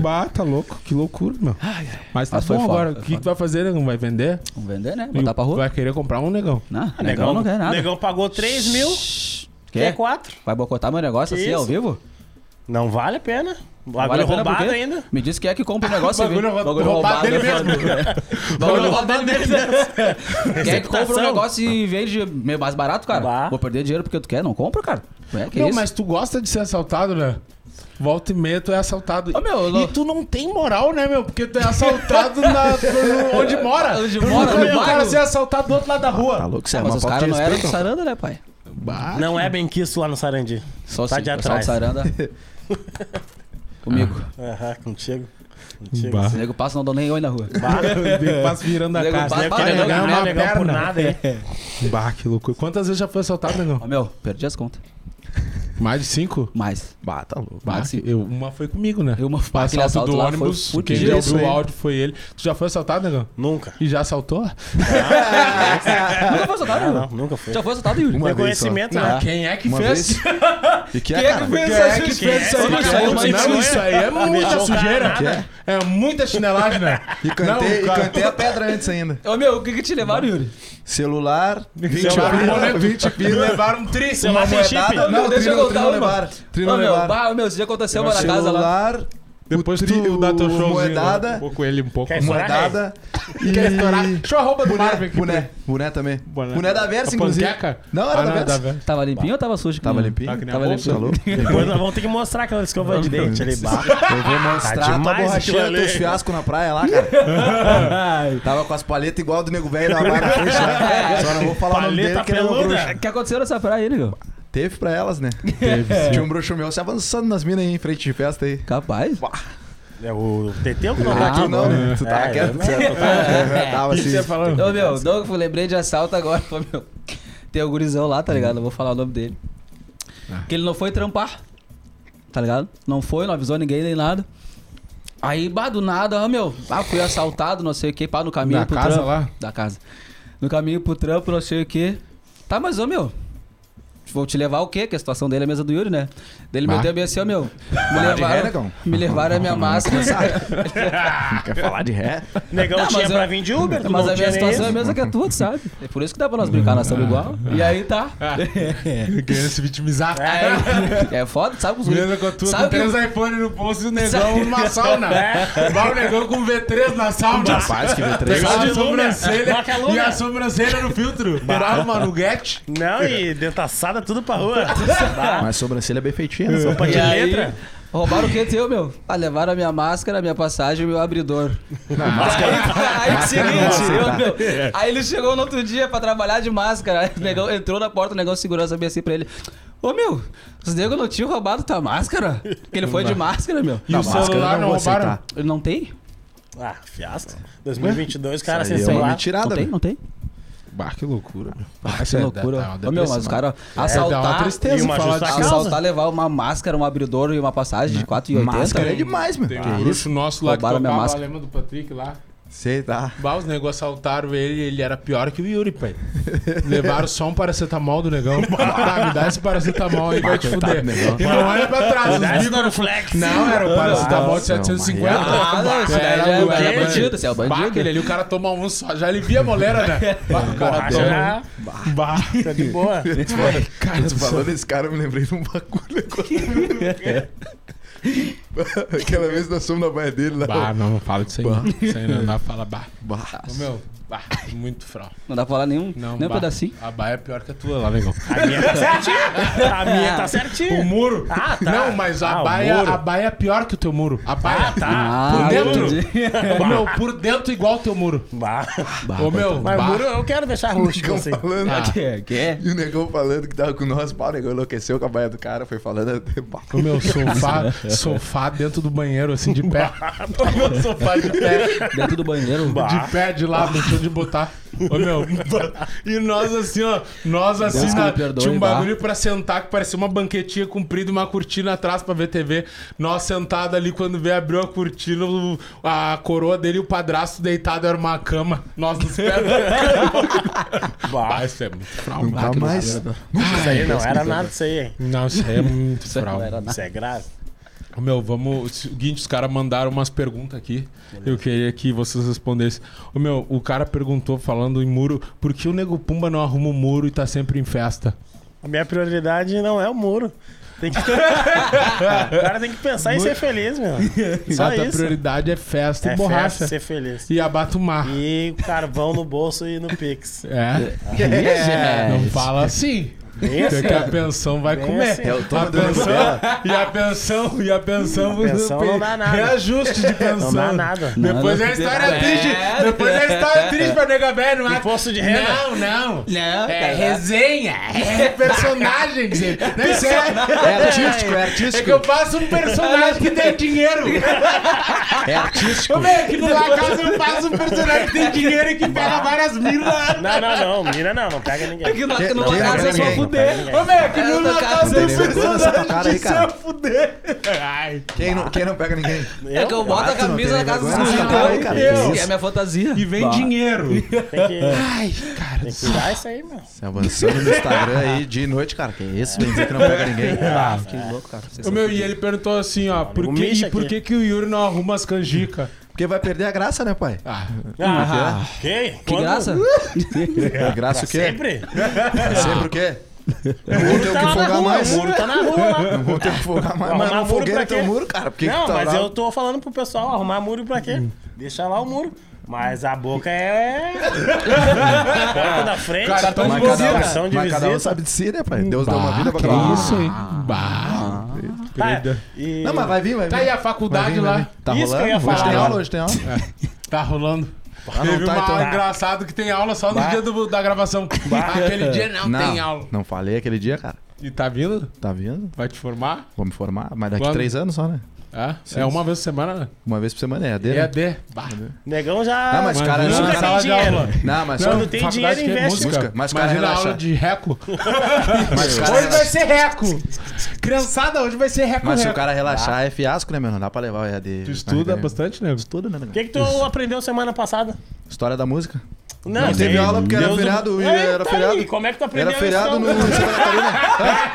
bah, tá louco, que loucura, meu. Mas tá Mas bom foda, agora. O que, que vai fazer, negão? Vai vender? Vamos vender, né? Botar pra rua. Vai querer comprar um negão. Não, negão não quer nada. negão pagou 3 mil. Quer? Quer 4. Vai boicotar meu negócio Que assim ao isso? vivo? Não vale a pena. Bagulho Vale a pena roubado quê? ainda. Me disse que é que compra o negócio e vê. Bagulho rou- roubado dele é mesmo. foda. Bagulho roubado dele mesmo. Quem é que compra o Reputação. negócio e vende meio mais barato, cara? Bah. Vou perder dinheiro porque tu quer, não compra, cara. É, que não, isso? mas tu gosta de ser assaltado, né? Volta e meia, tu é assaltado. Ô, meu, eu e tu não tem moral, né, meu? Porque tu é assaltado na, no- onde mora. Onde mora, no vi o cara ser assaltado do outro lado da rua. Tá louco, você é Ah, mas uma os caras não eram do. Saranda, né, pai? Bah, Não é bem quisto lá no Sarandi. Só Tá de atrás. Saranda. Comigo. Aham, contigo. Contigo. Bah. O nego passa não dou nem oi na rua. Passa virando a Nego casa. passa- nego- é uma legal por perna. nada, hein? Bah, que loucura. Quantas vezes já foi assaltado, negão? Ó, meu, perdi as contas. Mais de cinco? Mais. Bah, tá louco. Bah, Mas, eu- uma foi comigo, né? Eu, uma- aquele assalto do assalto foi ônibus, quem aí. o áudio foi ele. Tu já foi assaltado, negão? Nunca. E já assaltou? Nunca foi assaltado, Ah, Yuri? não, nunca foi. Já foi assaltado, Yuri? Uma Tem vez só. conhecimento, Não, né? quem é que Uma fez? vez. E que é, Quem é cara? que fez Quem é que fez isso aí? Não, não, Não, não, isso aí é muita sujeira. é? É muita chinelagem, né? E cantei, Não, e cantei a pedra antes ainda. Ô, meu, o que que te levaram, Yuri? Celular, 20 Levaram um pila, boleto. 20 pila. Levaram um tri. Uma moedada. Não, deixa eu não, contar tri não uma. levaram. Tri Ô, não meu, levaram. bah, meu, esse dia aconteceu uma na casa lá. Depois tri- dá teu o showzinho. moedada. né? Um pouco ele, um pouco. Quer estourar? moedada e... Quer estourar? Deixa eu a roupa do Boné, Marvin aqui. boné, boné também. Boné. Boné, da Versa, inclusive. panqueca? Não, era Ah, da não, é Versa. Versa. Tava limpinho ou tava sujo? Tava limpinho? Tá que nem a Tava bolsa. Tá? Depois nós vamos ter que mostrar aquela escova de dente ali. Eu vou mostrar Tá tua borrachinha, teus fiascos na praia lá, cara. Tava com as palhetas igual do nego velho na barra lá. Só não vou falar o nome dele que ele é. O que aconteceu nessa praia aí, meu? Teve pra elas, né? Teve. Tinha um bruxo meu se avançando nas minas aí em frente de festa aí. Capaz. É o Teteu que não tá Ah, aqui, Tu não, né? Tu tava É, quieto? Tava assim. Ô, meu, Doug, lembrei de assalto agora. Ô, meu, tem o gurizão lá, tá ligado? Eu vou falar o nome dele. Ah. Que ele não foi trampar. Tá ligado? Não foi, não avisou ninguém nem nada. Aí, bah, do nada, ó, meu, ah, fui assaltado, não sei o que, pá, no caminho Da pro casa trampo. lá? Da casa. No caminho pro trampo, não sei o que. Tá, mas, ô, meu, vou te levar o quê? Que a situação dele é a mesa do Yuri, né? Dele Bah. meteu bem assim, ó, meu. Me levaram, me levaram a minha máscara. Quer falar de ré? Negão Não, tinha mas pra eu- vir de Uber, Mas a minha situação é a mesma que a tua, tu sabe? É por isso que dá pra nós brincar, nós estamos igual. E aí tá. Querendo se vitimizar. Aí, é foda, sabe com os Mesmo com a tua, Sabe com três que- iPhone no bolso e o negão numa sauna. Vai o negão com V3 na sauna. Rapaz, que V3. Pegava a de sobrancelha e a sobrancelha no filtro. Virava uma nuguete. Não, e dentaçada tudo pra rua. Mas sobrancelha bem feitinha. né? Sopa de E aí, letra. Roubaram o que teu, meu? Ah, levaram a minha máscara, a minha passagem e o meu abridor. aí, aí o seguinte, eu, meu, aí ele chegou no outro dia pra trabalhar de máscara. O negão entrou na porta, o negão segurança bem assim pra ele. Ô meu, os negros não tinham roubado tua máscara? Porque ele foi de máscara, meu. E o máscara celular não vou roubaram? Ele não tem? Ah, fiasco. 2022, cara, sem aí é uma celular. mentirada, não tem, não tem. Bah, que loucura. Ah, Isso que é- loucura. Ô, meu, mas os caras uma assaltar, tristeza uma falar causa. assaltar, levar uma máscara, um abridor e uma passagem de 4,80. Máscara é demais, meu. Tem um bruxo nosso lá que tocava, lembra do Patrick lá? Sei, tá. Bah, os negros assaltaram ele ele era pior que o Yuri, pai. Levaram só um paracetamol do negão. Ah, me dá esse paracetamol aí, vai te fuder. E não olha pra trás, os Dá esse. Dorflex. Não, era o paracetamol de Nossa, 750. Ah, não, esse daí já é- o- era bandido, esse é o Bah, bandido. aquele ali, o cara toma um só, já alivia a molera, né? Bah, o cara já um- Bah. tá de boa. Cara, Tu falou desse cara, eu me lembrei de um bagulho. Aquela vez nós fomos na baia dele lá. Bah, não, não fala disso aí. Bah. não. Isso aí não dá pra falar bah. Bah. Ô, meu, bah, muito frau. Não dá pra falar nenhum, Não, nem um bah. pedacinho. A baia é pior que a tua lá, negão. A minha tá certinha. A minha tá O certinha. muro? Ah, tá. Não, mas a, Ah, o baia, a baia é pior que o teu muro. A baia. Ah, tá. Ah, por dentro. Ô, meu, por dentro igual o teu muro. Bah. Ô, meu, Mas bah. muro eu quero deixar rústico assim. Falando, Ah. Que, que é? E o negão falando que tava com nós, pau, o negão enlouqueceu com a baia do cara, foi falando. Bah. O meu sofá, sofá dentro do banheiro, assim, de pé. O meu sofá de pé. Dentro do banheiro. Bah. De pé de lá, deixou de botar. Ô meu. E nós assim, ó. Nós assim, Deus na- perdoe, tinha um bah. bagulho pra sentar que parecia uma banquetinha comprida, uma cortina atrás pra ver TV. Nós sentados ali, quando veio abriu a cortina, a coroa dele e o padrasto deitado era uma cama. Nós nos pés. Bah, isso é muito. Nunca mais. Isso aí não era nada isso aí, hein? Não, isso aí é muito frau. Não era nada. Isso é grave. Meu, vamos. Seguinte, os caras mandaram umas perguntas aqui. Eu queria que vocês respondessem. Ô, meu, o cara perguntou, falando em muro, por que o Nego Pumba não arruma o muro e tá sempre em festa? A minha prioridade não é o muro. Tem que... o cara tem que pensar em ser feliz, meu. Só a isso. prioridade é festa É e borracha. festa, ser feliz. E abatumar. E carvão no bolso e no Pix. É. É. Não fala assim. Bem assim, Porque a pensão vai Bem comer. assim. Eu tô a pensão, dela. e a pensão, e a pensão, Pensão não dá nada. Reajuste de pensão. Não dá nada. Depois Não, é a história triste. É, Depois é a história triste pra nega velho, não é? Imposto de renda. Não, não. Não, É cara. resenha, é personagem, é. É artístico, é É artístico. que eu faço um personagem que tem dinheiro. É artístico. Velho, aqui no La Casa eu faço um personagem que tem dinheiro e que pega várias minas. Não, não, não. Menina não, não pega ninguém. Aqui no, Que- no quem não casa fuder. Ô, meu, que É, no Natal tem personagem que se fuder. Ai, Quem não, quem não pega ninguém? É que eu boto a Ah, camisa na casa dos meninos. Ah, que que é a minha fantasia. E vem Bah. dinheiro. Tem que, Ai, cara. tem que cuidar isso aí, meu. Você avançando no Instagram aí dia e noite, cara. Que isso? Vem dizer que não pega ninguém. Ah, que louco, cara. Ô, meu, e ele perguntou assim, ó, por que, e por que, que o Yuri não arruma as canjicas? Porque vai perder a graça, né, pai? Ah, Ah, que? Que graça? A graça o quê? Sempre? Sempre o quê? Não vou ter o Tá que na folgar rua, mais. o muro tá na rua lá. Não vou ter o que folgar mais. Mas pra no teu quê? muro, cara. Por que não, que tá mas lá? eu tô falando pro pessoal arrumar muro pra quê? Deixa lá o muro. Mas a boca é. Porta da frente. Cara, tão Mas de cada, um, de mas cada um sabe de si, né, pai? Deus deu uma vida pra que cada um. isso, hein? Bah. Tá, e... Não, mas vai vir, vai vir. Tá aí a faculdade vir, lá. Tá Isso que eu rolando? ia Hoje falar tem agora. aula, hoje tem aula. Tá rolando. Ah, não Teve tá, uma então. aula engraçado que tem aula só no dia do- da gravação. Aquele dia não, Não, tem aula. não falei aquele dia, cara. E tá vindo? Tá vindo? Vai te formar? Vou me formar, mas daqui Quando? três anos só, né? É, é uma vez por semana, né? Uma vez por semana é AD, né? EAD. Bah. Negão já. Não, mas cara, na tem dinheiro. aula. Não, mas Quando tem faculdade dinheiro, que é investe. música. Mas, cara, Imagina aula de reco. Mas, cara, Hoje vai ser reco. Criançada, hoje vai ser reco, Mas se o cara relaxar é fiasco, né, meu? Não dá pra levar o EAD. Tu estuda né? bastante, nego? Estuda, né, O que, que tu aprendeu semana passada? História da música. Não, Não teve aula porque era Deus do- feriado, É, era tá feriado. aí, Como é que tu aprendeu Era feriado isso? no? Santa Catarina.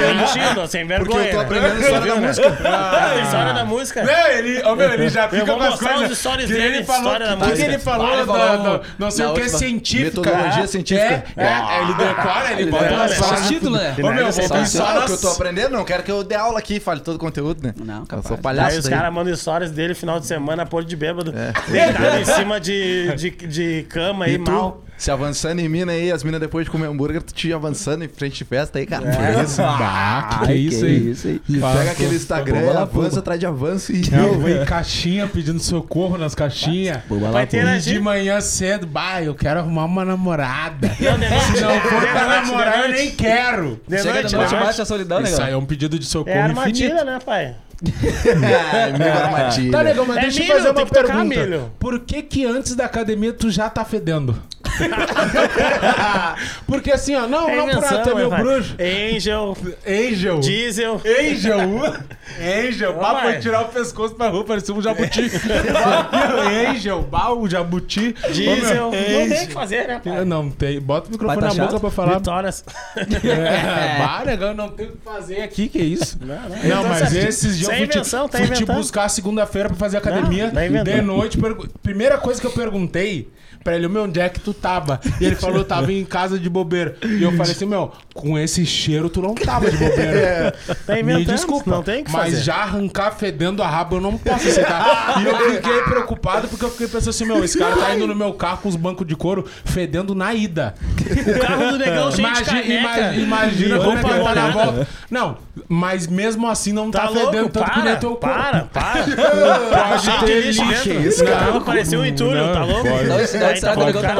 Mentindo, sem Porque vergonha. eu tô aprendendo história da né? música. Ah, história da música. Meu, ele, ô, meu, ele já fica com as mostrar coisas. os stories que dele, ele falou, história da que, que música. ele falou, da- da- não sei o que é científica. Metodologia É, científica. É, é, ele decora, ele Ele bota nas os títulos, né? Ô, meu, vou os pensar Sabe o que eu tô aprendendo? Não quero que eu dê aula aqui e fale todo o conteúdo, né? Não, Eu capaz. sou Aí palhaço os daí. caras mandam stories dele final de semana, pôr de bêbado. Deitado em cima de, de, de cama aí, tu, mal. se avançando em mina aí, as minas depois de comer hambúrguer, tu te avançando em frente de festa aí, cara. É. Isso. Bah, que isso, hein? E Fala, pega aquele Instagram, Boba avança atrás de avanço e... Não, vem caixinha pedindo socorro nas caixinhas. Vai ter E de manhã cedo, bah, eu quero arrumar uma namorada. Não, noite, Se não for de pra namorar, eu nem quero. De Chega noite, de noite, bate a solidão, Isso aí é um pedido de socorro É armadilha, infinito. né, pai? É, meio armadilha. Tá legal, mas É deixa eu milho, fazer uma pergunta. Por que que antes da academia tu já tá fedendo? Porque assim, ó, não, É não por invenção, meu pai? bruxo. Angel, Angel. Diesel. Angel. Angel. Vai. foi tirar o pescoço pra rua, parecia um jabuti. Angel, bah, o jabuti. Diesel. Ô, meu, Não tem o que fazer, né, pai? Não tem. Bota o microfone tá na boca chato? pra falar. Vitórias. É, negão, não tem o que fazer aqui, que isso? Não, Então, mas esses dias isso eu é fui, te, invenção, tá fui te buscar segunda-feira pra fazer academia. Não, tá de noite, pergu- primeira coisa que eu perguntei pra ele, meu, onde é que tu tava? E ele falou, tava em casa de bobeira. E eu falei assim, meu, com esse cheiro tu não tava de bobeira. Tá Me inventando. desculpa, Não tem que mas fazer. já arrancar fedendo a raba eu não posso aceitar. e eu fiquei preocupado porque eu fiquei pensando assim, meu, esse cara tá indo no meu carro com os bancos de couro fedendo na ida. O carro do negão cheio de Imagina, caneca. imagina, imagina como é ele tá na volta. Não, mas mesmo assim não tá, Tá fedendo louco? tanto que nem Para, teu corpo. para, para. Pode de ter lixo. Isso, Não, cara. parecia um entulho, Não, tá louco? Não, esse daí Aí será que o tá.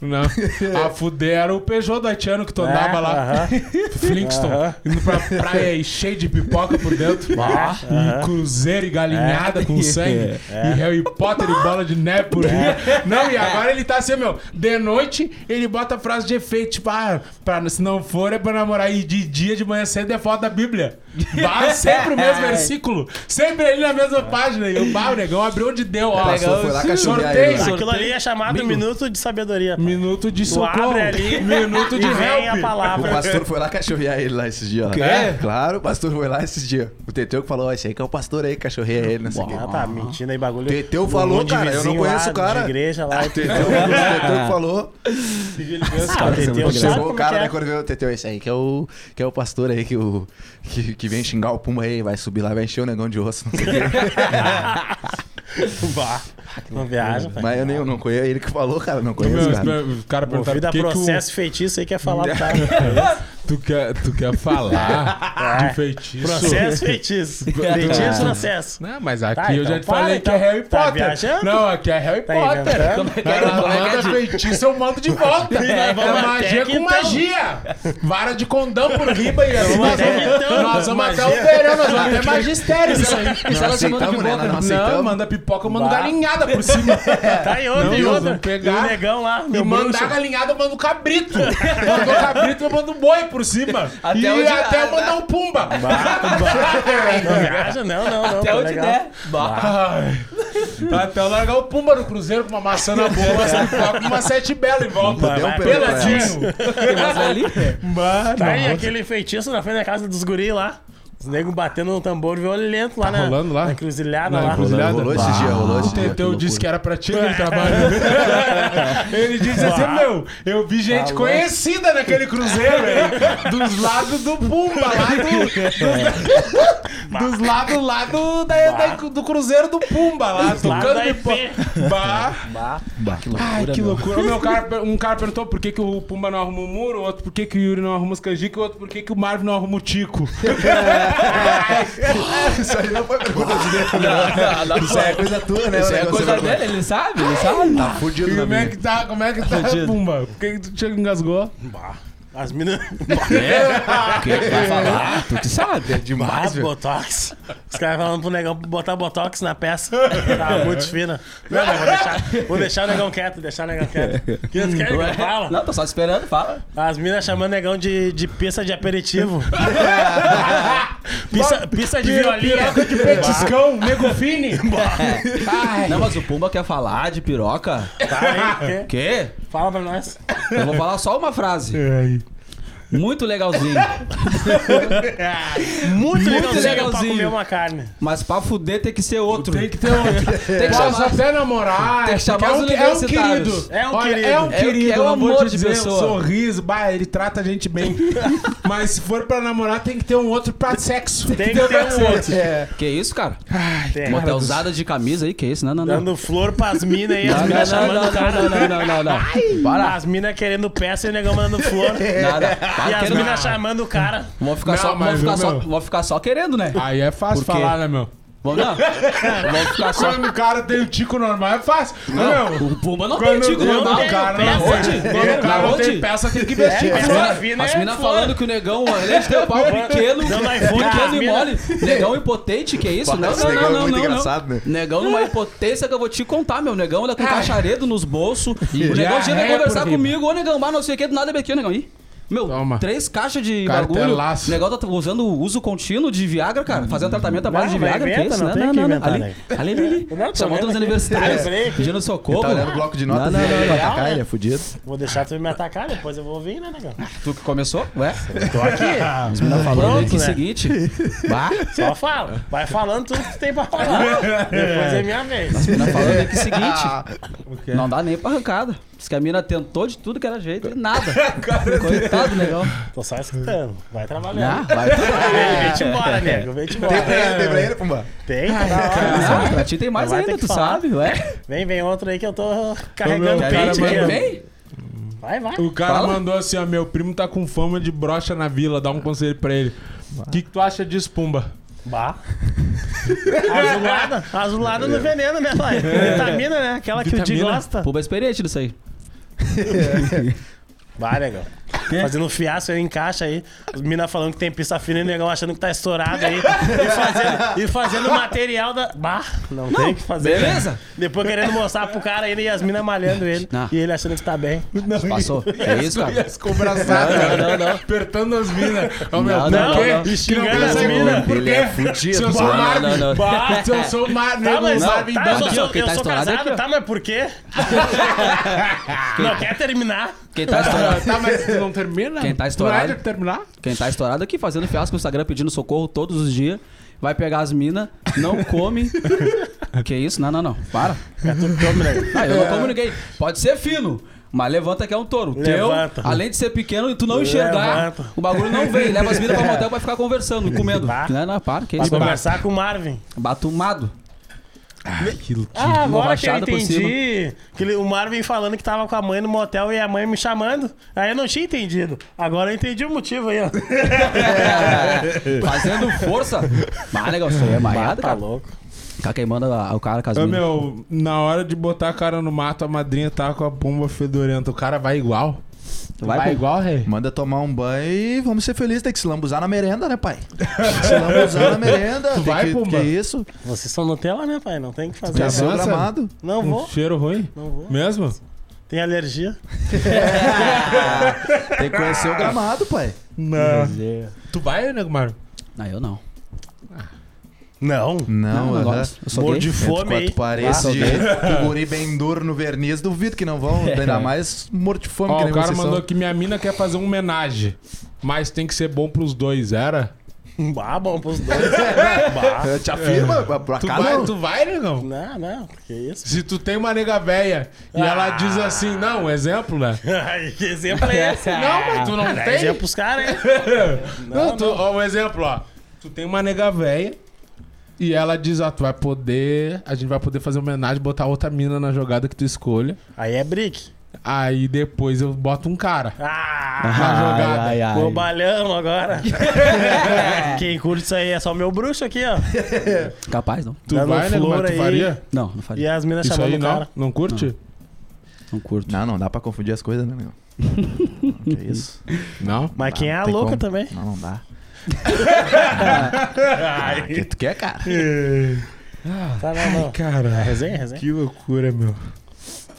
Não. A fuder era o Peugeot do Haitiano que tu andava É, lá. Flintstone. Indo pra praia aí cheio de pipoca por dentro. E cruzeiro e galinhada com sangue. É. E Harry Potter e bola de neve por aí. Não, e agora ele tá assim, meu. De noite ele bota frase de efeito, tipo, ah, pra, se não for é pra namorar. E de dia, de manhã cedo é foto da Bíblia. Bah, sempre o mesmo versículo. Sempre ali na mesma página. E o bah, o negão abriu onde deu, ó. Pastor foi lá Sorteio. ele. Aquilo ali é chamado Minuto de Sabedoria. pai. Minuto de socorro. abre ali Minuto de e vem help. a O palavra. pastor foi lá cachorrear ele lá esses dias. Lá. É? Claro, o pastor foi lá esses dias. O Teteu que falou, ó, esse aí que é o pastor aí, cachorreia ele, não sei o quê. Ah, tá mentindo aí bagulho. Teteu falou, cara, eu não conheço lá o cara. De igreja lá. Teteu, o Teteu que falou. Ah, o Teteu sabe Chamou o cara, né, é. quando viu o Teteu, esse aí que é o, que é o pastor aí que, o, que, que vem xingar o Pumba aí, vai subir lá, vai encher o negão de osso, não sei o quê. Bah, Não viaja, pai. Mas eu nem eu não conheço, ele que falou, cara, não conheço, Meu, cara. o cara perguntaram Movido a por que, o, processo feitiço aí quer falar do cara. tu, quer, tu quer falar É. de feitiço. Processo feitiço. Feitiço, processo. Não, mas aqui Tá, eu então já te para, falei então. que é Harry Tá Potter. viajando? não, aqui é Harry Tá Potter. inventando? Como é é? É é? Manda feitiço, eu mando de volta. É magia com então. magia. Vara de condão por riba e assim nós vamos, então. nós vamos até o verão, nós vamos até magistério isso aí. Isso ela chamando de aceitamos, né? Não Não, manda pipoca, eu mando Bah. galinhada por cima. Tá aí outra, Não, e outra. E o negão lá, E mandar galinhada, eu mando cabrito. Mandou cabrito, eu mando boi por cima. Até e onde- até mandar um pumba. Não viaja, não, não, não. Até tá onde legal. der. Até eu largar o pumba no cruzeiro com uma maçã na boca, e uma sete bela em volta. Vai, vai, Peladinho. Tem mais ali? Mano. Tá aí aquele feitiço na frente da casa dos guri lá. Os negros batendo no tambor violento lá Tá na, rolando lá? na encruzilhada Na lá. encruzilhada? Rolou esse dia, rolou esse O dia. Teteu disse que era pra ti aquele trabalho. Ele disse assim, meu, eu vi gente conhecida naquele cruzeiro, aí, dos lados do Pumba, lá do, do- dos lados lá do, da- da- do cruzeiro do Pumba, lá, tocando pipoca. IP. Bah. Bah, que loucura. Ai, que meu. loucura. O meu cara, um cara perguntou por que, que o Pumba não arruma o muro, o outro por que, que o Yuri não arruma os canjicas, o outro por que, que o Marvin não arruma o Tico. Isso aí não foi pergunta de dentro, Não, não, Isso aí é coisa tua, né? Isso é coisa dele, ele sabe, ele sabe. Tá fudido E na como é que tá, como é que tá, Fudido. Pumba? Por que, que tu chega e engasgou? As minas. O que que vai falar? Tu que sabe. É demais, velho. Botox. Os caras falando pro negão botar Botox na peça. Tá muito fina. Não, não, vou deixar, vou deixar o negão quieto, deixar o negão quieto. O que eles querem que eu fala? Não, tô só esperando, fala. As minas chamando o negão de, de pista de aperitivo. pista, pista de violinha. Piroca de petiscão, nego fine. Não, mas o Pumba quer falar de piroca. Tá aí, O quê? Fala pra nós. Eu vou falar só uma frase. Muito legalzinho. Muito, legalzinho, pra legalzinho. comer uma carne. Mas pra fuder tem que ser outro. Tem que ter outro. Tem que Posso chamar. até namorar. Tem que chamar é os um, é um universitários. querido. É um Olha, querido. É um É o- querido. é vou amor de dizer, pessoa. Um sorriso. Bah, ele trata a gente bem. Mas se for pra namorar, tem que ter um outro pra sexo. Tem que ter um outro. Que isso, cara? Tem. Motelzada de camisa aí, que isso? Não, não, não. Dando flor pras minas aí, as Não, minas não, chamando não, cara. não, não, não, não, não. Para. As minas querendo peça e o negão mandando flor. Nada. E as minas chamando o cara. Vão ficar, Não, só, vão, mas, ficar só, meu- vão ficar só querendo, né? Aí é fácil Por quê? falar, né, meu? Vão, não. Vão ficar só. Quando o cara tem o tico normal, é fácil. Meu, O Pumba não quando tem tico quando normal. o cara peça. não tem, quando o cara não Onde? tem peça, tem que investir. É, Mas, peça. mano, fina As é minas flor. falando que o negão, além de ter o pau pequeno, Dando iPhone pras pequeno e mina. mole. Negão impotente, que é isso? Não, Esse não, negão não, é não, muito não, engraçado, né? Negão numa impotência que eu vou te contar, meu. Negão anda com cacharedo nos bolsos. O negão diarreia chega a conversar riba. comigo, ô negão, mas não sei o que, do nada aqui, ô negão. Ih, meu, Toma. três caixas de bagulho. O negócio tá usando uso contínuo de Viagra, cara. Fazendo tratamento à base de Viagra, que é inventa, isso? não Não, tem não, que não. não. inventar, Ali, né? ali, ali, ali. Chamando os aqui. universitários. Lembrei. Pedindo socorro. Tá olhando o bloco de notas Não, não, não, atacar, ele é fudido. Vou deixar tu me atacar, depois eu vou vir, né, negão? Tu que começou? Ué? Tô aqui. Os meninos falando aí que é o né? seguinte. Bah, Só fala. Vai falando tudo que tem pra falar. Depois é minha vez. os meninos falando aí que é o seguinte. Não dá nem pra arrancada. Diz que a mina tentou de tudo que era jeito e nada. Coitado, negão. Tô só escutando. Vai trabalhar. Ah, vai. Vem, vem te embora, nego. Vem te Tem pra embora. ele, tem pra ele, Pumba? Tem, tá hora. Ah, pra ti tem mais ainda, tu falar. sabe, ué. Vem, vem outro aí que eu tô carregando meu, pente ó. Vem. Vai, vai. O cara Fala. mandou assim, ó, meu primo tá com fama de brocha na vila, dá um conselho pra ele. O que, que tu acha disso, Pumba? Bah. Azulada. Azulada no veneno, né, pai? Vitamina, né? Aquela que o Di Vitamina. gosta. Puba é experiente nisso aí. Vai, negão. Fazendo fiasco aí em caixa aí. Os mina falando que tem pista fina e o negão achando que tá estourado aí. E fazendo, e fazendo material da. Bah, não, tem o que fazer. beleza. né? Depois querendo mostrar pro cara ele e as minas malhando ele. Não. E ele achando que tá bem. Passou. É isso, cara. As cobraçadas, Não, não, não. apertando as minas. Ô, meu, Não, não, quê? não. Que Xingando as minas. Por Ele quê? é fudido. Se eu sou Não, não, não, não. bah, se eu sou Marvin, Tá, nego mas, Marvin tá, eu sou, eu tá sou estourado casado, tá, mas por quê? não quer terminar? Quem tá estourado. Tá, mas tu não termina? Quem tá estourado- não é de terminar? Quem tá estourado aqui fazendo fiasco no Instagram pedindo socorro todos os dias. Vai pegar as minas, não come. que isso? Não, não, não. Para. É tudo né? Ah, eu não como ninguém. Pode ser fino. Mas levanta que é um touro. Levanta. Teu, além de ser pequeno e tu não enxergar, Levanta. o bagulho não vem. Leva as minas pra motel pra ficar conversando comendo. Bah. Não, não, para, que Pra isso? conversar com o Marvin. Batumado. Aquilo Ah, agora que eu entendi. Que ele- o Marvin falando que tava com a mãe no motel e a mãe me chamando. Aí eu não tinha entendido. Agora eu entendi o motivo aí, ó. Fazendo força. Mas, negócio, isso aí é maiada, tá cara. louco. Ficar queimando o cara com as Ô, meu, na hora de botar a cara no mato, a madrinha tá com a pomba fedorenta. O cara vai igual. Vai Vai, com- igual, rei. Manda tomar um banho e vamos ser felizes. Tem que se lambuzar na merenda, né, pai? se lambuzar na merenda. tem vai, que, Pumba? que isso? Vocês são Nutella, né, pai? Não tem o que fazer. Já Avança. sou gramado. Não Um vou. cheiro ruim? Não vou. Mesmo? Tem alergia? Tem que conhecer o gramado, pai. Não. Tu vai, nego Mário? Não, eu não. Não. Não, eu aham. gosto. Eu sou Morro gay. de fome paredes Ah, de guri bem duro no verniz, duvido que não vão. Ainda mais morto de fome, Ó, que nem o cara vocês mandou são. que minha mina quer fazer uma homenagem. Mas tem que ser bom pros dois, era? Bah, bom pros dois. bah. Eu te afirma, pra- pra Tu cá vai, não. tu vai, negão? Não, não. Que isso? Se tu tem uma nega véia e ela diz assim, não, um exemplo, né? Ai, que exemplo é esse? Não, mas tu não Dá tem? exemplo pros caras, hein? Não, tu, ó, um exemplo, ó. Tu tem uma nega véia e ela diz, ó, tu vai poder. A gente vai poder fazer homenagem, botar outra mina na jogada que tu escolha. Aí é brick. Aí depois eu boto um cara Ah, na jogada. Ai, ai, o ai. balhão agora. Quem curte isso aí é só o meu bruxo aqui, ó. Capaz, não. Tu Dando vai, flor mas tu aí. faria? Não, não E faria. as minas Isso chamando aí o não? cara. Não curte? Não curto. Não, não dá pra confundir as coisas, né, meu? que isso? Não? Mas quem é a louca como. também? Não, não dá. Que tu quer, cara? Tá, não, não. Cara, Resenha, resenha. que loucura, meu.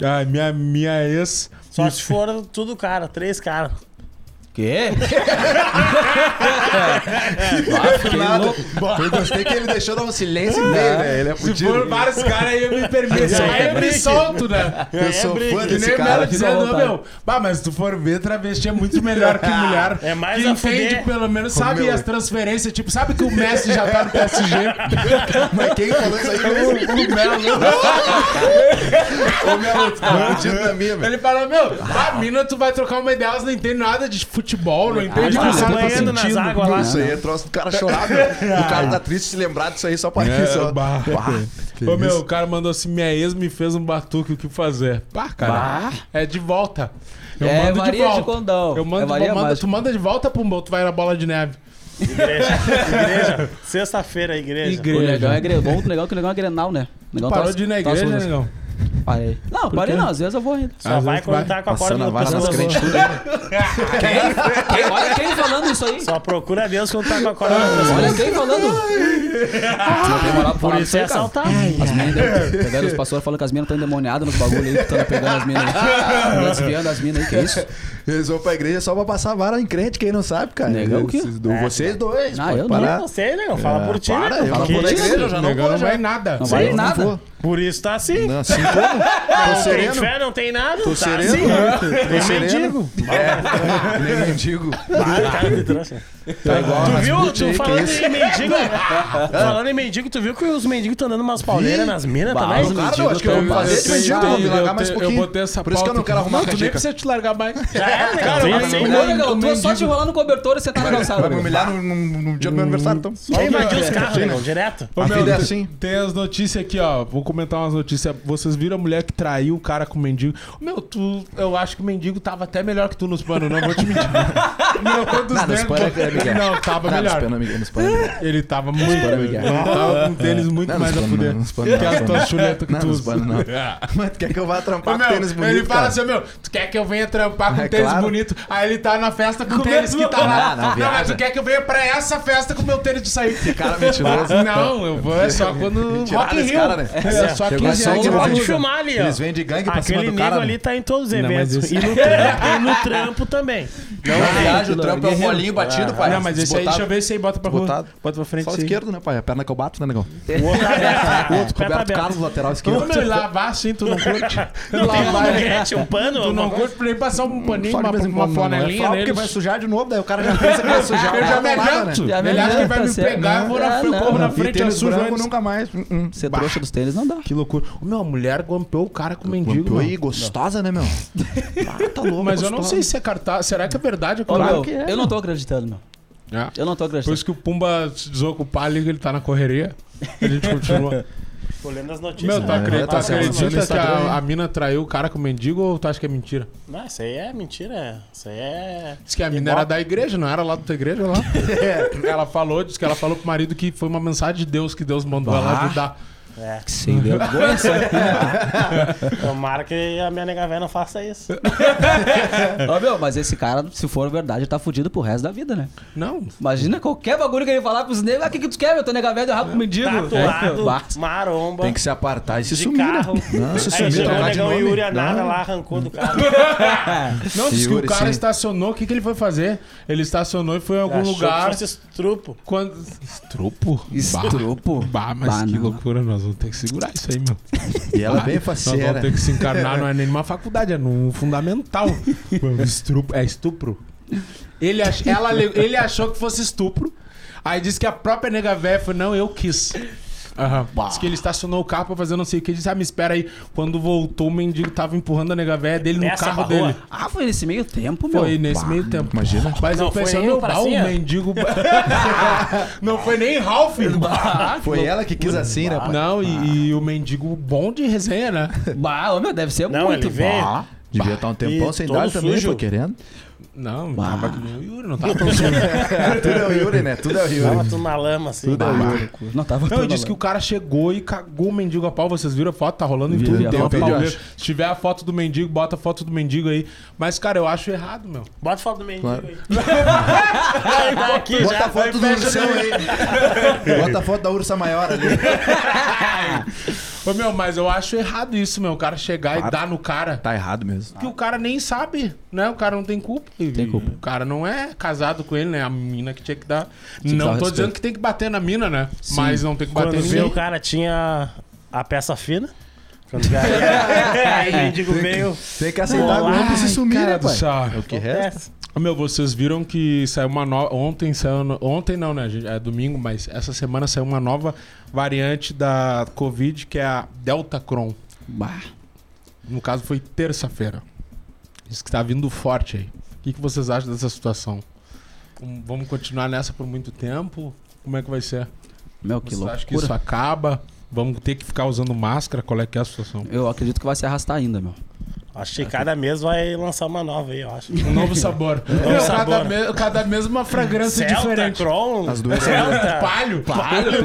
Ai, minha, minha ex. Só se for tudo cara, três caras. Quê? Nada. Eu gostei que ele deixou dar um silêncio meio, né? Ele é Se fudido. for vários caras aí, eu me permito. Aí é eu me solto, né? Eu sou briga. fã Que desse nem cara. dizendo, meu, bah, mas se tu for ver, travesti é muito melhor que mulher. É mais que a entende, fuder. pelo menos, sabe meu. as transferências, tipo, sabe que o Messi já tá no PSG? Mas quem falou isso aí mesmo? o Melo. Ô, meu, tu tá fudido na minha, meu. Ele falou, meu, a mina, tu vai trocar uma ideia, elas não entendem nada de futebol, não entende o que tá o se cara tá banhando nas sentindo. águas lá. Isso aí é troço do cara chorar, meu. O cara tá triste se lembrar disso aí só pra isso. ó. É, bah. que Ô, meu, isso. o cara mandou assim: minha ex me fez um batuque, o que fazer? Pá, cara. É de volta. Eu É mando Maria de de volta. Condão. Eu mando, É manda- tu manda de volta, Pumbo, tu vai na bola de neve. Igreja. Igreja. Sexta-feira, igreja. Igreja. O negão é gre... Bom, o é que o negão é grenal, né? O Parou torce- de ir na igreja, né, os- negão? Parei. Não, parei não. Às vezes eu vou ainda. Só vai quando tá com a corda Passando a no vara nas pescoço. Quem? Quem? Olha quem falando isso aí. Só procura Deus quando tá com a corda no pescoço. Olha quem falando. Por isso é assaltado. As minas, pegaram os pastores falando que as minas estão endemoniadas nos bagulho aí, que estão pegando as minas aí. Desviando as minas aí, que isso? Eles vão pra igreja só pra passar a vara em crente, quem não sabe, cara. Negão o quê? Vocês, do- vocês dois. Ah, pode eu não. Não sei, né? Fala por ti, para, né? eu não Fala por na ti. eu já não negão vou, não vai nada. Não vai nada. Por isso tá assim. Não, assim como? Não tem sereno. fé, não tem nada. Tô tá sereno. assim. Tô sereno. mendigo. É, nem mendigo. Ah, cara me trouxe. Tá igual Tu viu? Tu falando em mendigo. falando em mendigo, tu viu que os mendigos estão dando umas pauleiras nas minas também? os Cara, eu acho que eu vou fazer esse mendigo, vou me largar mais um eu pouquinho. botei essa Por isso que eu não quero arrumar Não, tu nem precisa te largar mais. Já é, negão, tu é só te enrolar no cobertor e sentar na calçada. Vai me humilhar no, dia do meu aniversário, então. Só invadir os carros, negão, direto. A vida é tem- assim. Tem as notícias aqui, ó. Vou comentar umas notícias. Vocês viram a mulher que traiu o cara com o mendigo? Meu, tu. Eu acho que o mendigo tava até melhor que tu nos panos, não vou te mentir. não, quantos Não, é Miguel. Não, tava Não, melhor. Miguel, Miguel. Ele tava muito. Miguel. tava com tênis muito Não, mais a panos fuder. não, panos Que não, as nos tuas chuletas que Não, tu usa. panos não. É. Mas tu quer que eu vá trampar meu, com tênis bonito, ele fala cara? assim, meu, tu quer que eu venha trampar com É tênis claro. bonito? Aí ele tá na festa com o tênis que tá lá. Ah, não, não, mas viaja. tu quer que eu venha pra essa festa com meu tênis de sair? Cara mentiroso. Não, eu vou é só quando Rock in desse Rio. cara, né? É, só Chegou 15 só anos. Pode Eles filmar ali, ó. Eles vêm de gangue pra cima Aquele do nego cara. ali tá em todos os Não, mas eventos. esse- E, no trampo, e no trampo também. Não, viagem, o trampo é um molinho batido, pai. Não, mas esse aí, deixa eu ver se aí bota pra rua. Desbotado. Bota pra frente Só esquerdo, né, pai? A perna que eu bato, né, negão? O outro aberto. O outro pé Roberto aberto. Carlos, lateral Ô, esquerdo. meu, e lavar assim, tu não curte? Não tem um um pano? Tu não curte nem passar um paninho, uma, uma é flanelinha fralda, porque vai sujar de novo, daí o cara já pensa que vai sujar. Eu já me Não lava, né? adianto. Já me Ele acha que vai me certo. pegar, eu vou na frente, não. corro na frente, eu sujo nunca mais. Hum, hum. Ser trouxa dos tênis não dá. Que loucura. Ô, meu, a mulher golpeou o cara com o mendigo, aí, gostosa, né, meu? Ah, tá louco. Mas eu não sei se é cartaz. Será que é verdade? Ô, Claro que é. eu não tô acreditando, meu. É. Eu não tô Por acreditando. isso que o Pumba se desocupar ali, ele tá na correria. A gente continua. Tô lendo as notícias. Meu, tu né? acredita, tu tá acredita que a, a mina traiu o cara com o mendigo ou tu acha que é mentira? Não, isso aí é mentira. Isso aí é. Diz que a mina era da igreja, não era lá da tua igreja lá. Ela falou, disse que ela falou pro marido que foi uma mensagem de Deus que Deus mandou ela ajudar. É. Sem vergonha. Tomara que a minha nega velha não faça isso. Ó, meu, mas esse cara, se for verdade, tá fudido pro resto da vida, né? Não. Imagina qualquer bagulho que ele falar pros negros. Ah, o que, que tu quer, meu? Tô nega velho, eu rabo com mendigo. Tatuado, Bah. maromba. Tem que se apartar e se de sumir, né? carro. Não, se Aí sumir, chegou o negão. Yuri a nada Não. lá, arrancou do carro. Não, disse que o cara sim. estacionou. O que, que ele foi fazer? Ele estacionou e foi em algum Achou lugar. que fosse estrupo. Quando... Estrupo? Estrupo? Bah, bah mas Bah, que não. loucura. Nós vamos ter que segurar isso aí, meu. E ela é bem Nós vamos faceira. ter que se encarnar, não é nenhuma faculdade, é num fundamental. Estupro, é estupro. Ele, ach, ela, le- ele achou que fosse estupro. Aí disse que a própria nega véia falou, não, eu quis. Aham. Disse que ele estacionou o carro pra fazer não sei o que. Disse, ah, me espera aí. Quando voltou, o mendigo tava empurrando a nega véia dele no Peça carro dele. Ah, foi nesse meio tempo, meu. Foi nesse meio tempo. imagina. Mas Não eu foi pensei, nem meu, o bah, pracinha? mendigo. não foi nem Ralph. Foi ela que quis assim, né, pai? Não, e, e o mendigo bom de resenha, né? Bah, ô, meu, deve ser Não, muito ele veio. bom. Devia estar um tempão E sem todo dar também, sujo. foi querendo. Não, tava que nem o Yuri, não tava tão sujo. Tudo é o Yuri, né? Tudo é o Tava Yuri. tudo na lama, assim. Tudo é o Yuri. Não tava Não, tão e disse que o cara chegou e cagou o mendigo a pau. Vocês viram a foto? Tá rolando em tudo. vi a Tem foto, um eu. Se tiver a foto do mendigo, bota a foto do mendigo aí. Mas, cara, eu acho errado, meu. Bota foto do mendigo Claro. aí. Aí tá aqui Bota já. a foto do ursão aí. Bota a foto da ursa maior ali. Ô, meu, mas eu acho errado isso, meu. O cara chegar e Claro. dar no cara. Tá errado mesmo. Que o cara nem sabe, né? O cara não tem culpa. E Tem culpa. O cara não é casado com ele, né? A mina que tinha que dar. que dar não o tô respeito. dizendo que tem que bater na mina, né? Mas não tem que bater Quando em veio o cara tinha a peça fina. Quando. Aí o mendigo veio. Tem que aceitar golpe e se sumir, né, pai? É o que resta. Meu, vocês viram que saiu uma nova. Ontem saiu. no- Ontem não, né? gente? É domingo, mas essa semana saiu uma nova variante da Covid, que é a Delta Cron. Bah. No caso, foi terça-feira. Diz que tá vindo forte aí. O que, que vocês acham dessa situação? Vamos- Vamos continuar nessa por muito tempo? Como é que vai ser? Meu, que Vocês acham que loucura. isso acaba? Vamos ter que ficar usando máscara? Qual é que é a situação? Eu acredito que vai se arrastar ainda, meu. Acho que cada mês vai lançar uma nova aí, eu acho. Um novo sabor. Meu, Cada, sabor. me- cada mês uma fragrância Celta, diferente. Cron, As duas Celta. Palho?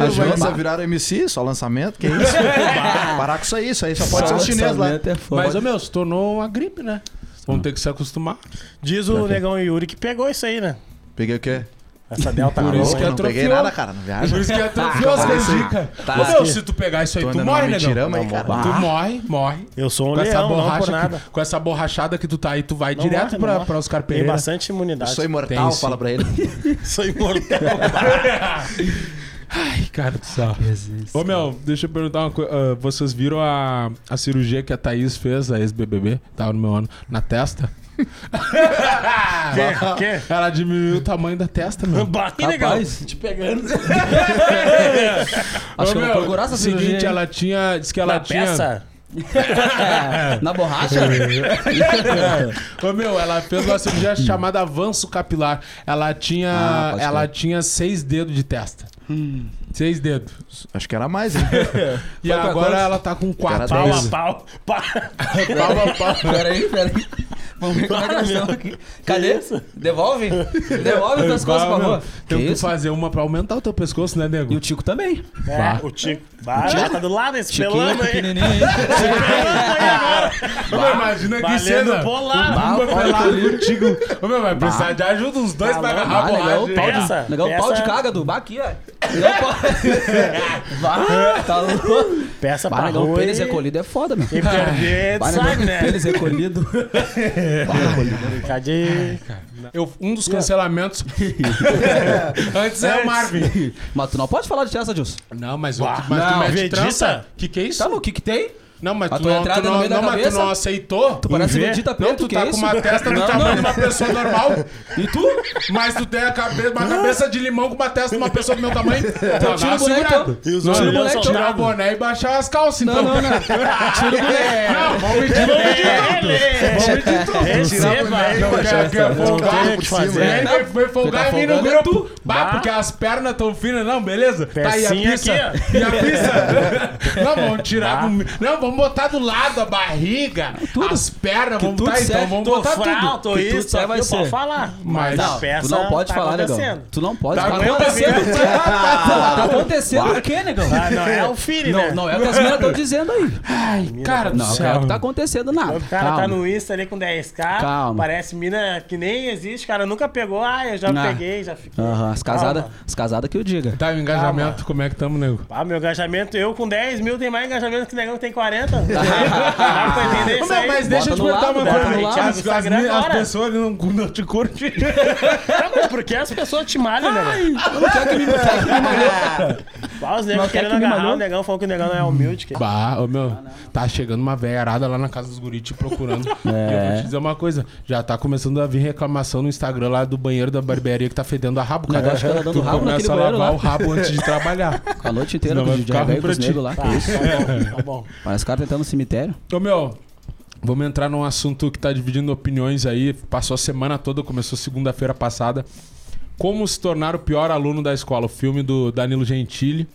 As duas viraram MC, só lançamento, que isso? Parar com isso aí, isso aí só pode ser os chineses lá. É. Mas, ô meu, se tornou uma gripe, né? Vamos ter que se acostumar. Diz o negão Yuri que pegou isso aí, né? Peguei o quê? Essa Delta Por isso que aí. não peguei atrofiou. nada, cara, não viaja. Por isso que atrofiou as canjicas. Ô meu, se tu pegar isso aí, tu morre, aí, cara. Tu morre, morre. Eu sou um Com essa, leão, não por nada. que, com essa borrachada que tu tá aí, tu vai Não direto morre, pra, morre. pra Oscar Tem bastante Eu imunidade. sou imortal, Tem, fala pra ele. Sou imortal. Ai, cara do céu. Ô meu, deixa eu perguntar uma coisa. Ah, vocês viram a, a cirurgia que a Thaís fez, a ex-BBB? Tava no meu ano. Na testa? Que? que? Ela diminuiu o tamanho da testa, meu. Bate, negão. Rapaz. Te pegando. Acho Ô, que eu meu, vou procurar essa seguinte, cirurgia. hein? ela tinha. Diz que ela Na tinha. peça? Na borracha? Ô, meu, ela fez uma cirurgia chamada avanço capilar. Ela tinha. Ah, pode ela tinha seis dedos de testa. Seis dedos. Acho que era mais, hein? E Foi pra agora quantos? ela tá com quatro. Cara, Pau dez. a pau. Pau. Pau a pau. Peraí, peraí. Vamos ver como é que nós estamos aqui. Cadê? Devolve? Devolve o pescoço, por favor. Tem Que que isso? fazer uma pra aumentar o teu pescoço, né, nego? E o Tico também. É, Bah. o Tico. Bah, tá do lado, esse pelando aí. pequenininho. Ô, meu, imagina que Valendo cena. bolado. Bah, Bumba pelado contigo. Ô, meu, vai precisar de ajuda uns dois Tá pra agarrar a Ah, legal, borracha. pau Peça, de, legal, pau de caga do Bah, aqui, ó. Legal, pau. Vai, tá louco. Peça pra legal, o rua pênis recolhido é foda, meu. E perder, sabe, né? Pênis recolhido. Brincar de... Eu- um dos cancelamentos. Antes é o Marvin. Mas tu não pode falar de testa, Dilson. Não, mas, o mas tu não, mete trança? Que que é isso? Tá, mas o que que tem? Não, mas A tu tua não, entrada tu no não, não, mas tu não aceitou. Tu parece ver? Vegeta Não, preto, tu que tá é com uma testa do tamanho de uma pessoa normal. E tu? Mas tu tem a cabeça, uma cabeça de limão com uma testa de uma pessoa do meu tamanho. Então, tira o boné, então. E os Não, olhos não, são tirar o boné e baixar as calças, então. Não, não, não. Tira o boné. Não, vamos medir, medir tudo. Vamos medir tudo. Folgar? tem o fazer. E aí vai, vai folgar tá e vir no folgando é grupo. Bah, porque as pernas tão finas. Não, beleza? Tá aí a pizza. E a pizza? Não, vamos tirar. Não, vamos vamos botar do lado a barriga, as pernas, vamos tudo botar então, vamos botar fralto, tudo. tô Que tudo isso, aqui vai eu posso ser. falar. Mas- Não, peça tu não pode tá falar, negão. Tu não pode. Tá Tá, acontecendo. Tá acontecendo o quê, negão? Ah, não é o filho, né? Não, não é o que as meninas estão dizendo aí. Ai, cara Não, céu. é o que tá acontecendo nada. O cara Calma. tá no Insta ali com 10k, Calma. parece mina que nem existe, cara nunca pegou, ah, eu já Não. peguei, já fiquei. Aham, as casadas as casadas que eu diga. Tá, o engajamento, como é que tamo, nego? Ah, meu engajamento, eu com 10 mil tem mais engajamento que o negão que tem 40. Dá pra entender Ô, isso meu, aí? mas deixa eu te no perguntar lado, uma bota coisa. lado. As, as, Instagram as agora. pessoas não, não te curtem. Tá, mas por que as pessoas te malham, negão? Quer que me, quer que me malhou? Ah, os negros querendo agarrar malhou? o negão, falou que o negão não é humilde. Que... Bah, ô meu, tá chegando uma velha arada lá na casa dos guris te procurando. E eu vou te dizer uma coisa, já tá começando a vir reclamação no Instagram lá do banheiro da barbearia que tá fedendo a rabo, cara. negócio que ela dando tu rabo começa a lavar lá. o rabo antes de trabalhar. A noite inteira com o DJ ruim com os negros lá. Tá, que isso? tá bom, tá bom. Parece cara tentando no cemitério. Ô meu, vamos entrar num assunto que tá dividindo opiniões aí. Passou a semana toda, começou segunda-feira passada. Como se tornar o pior aluno da escola? O filme do Danilo Gentili,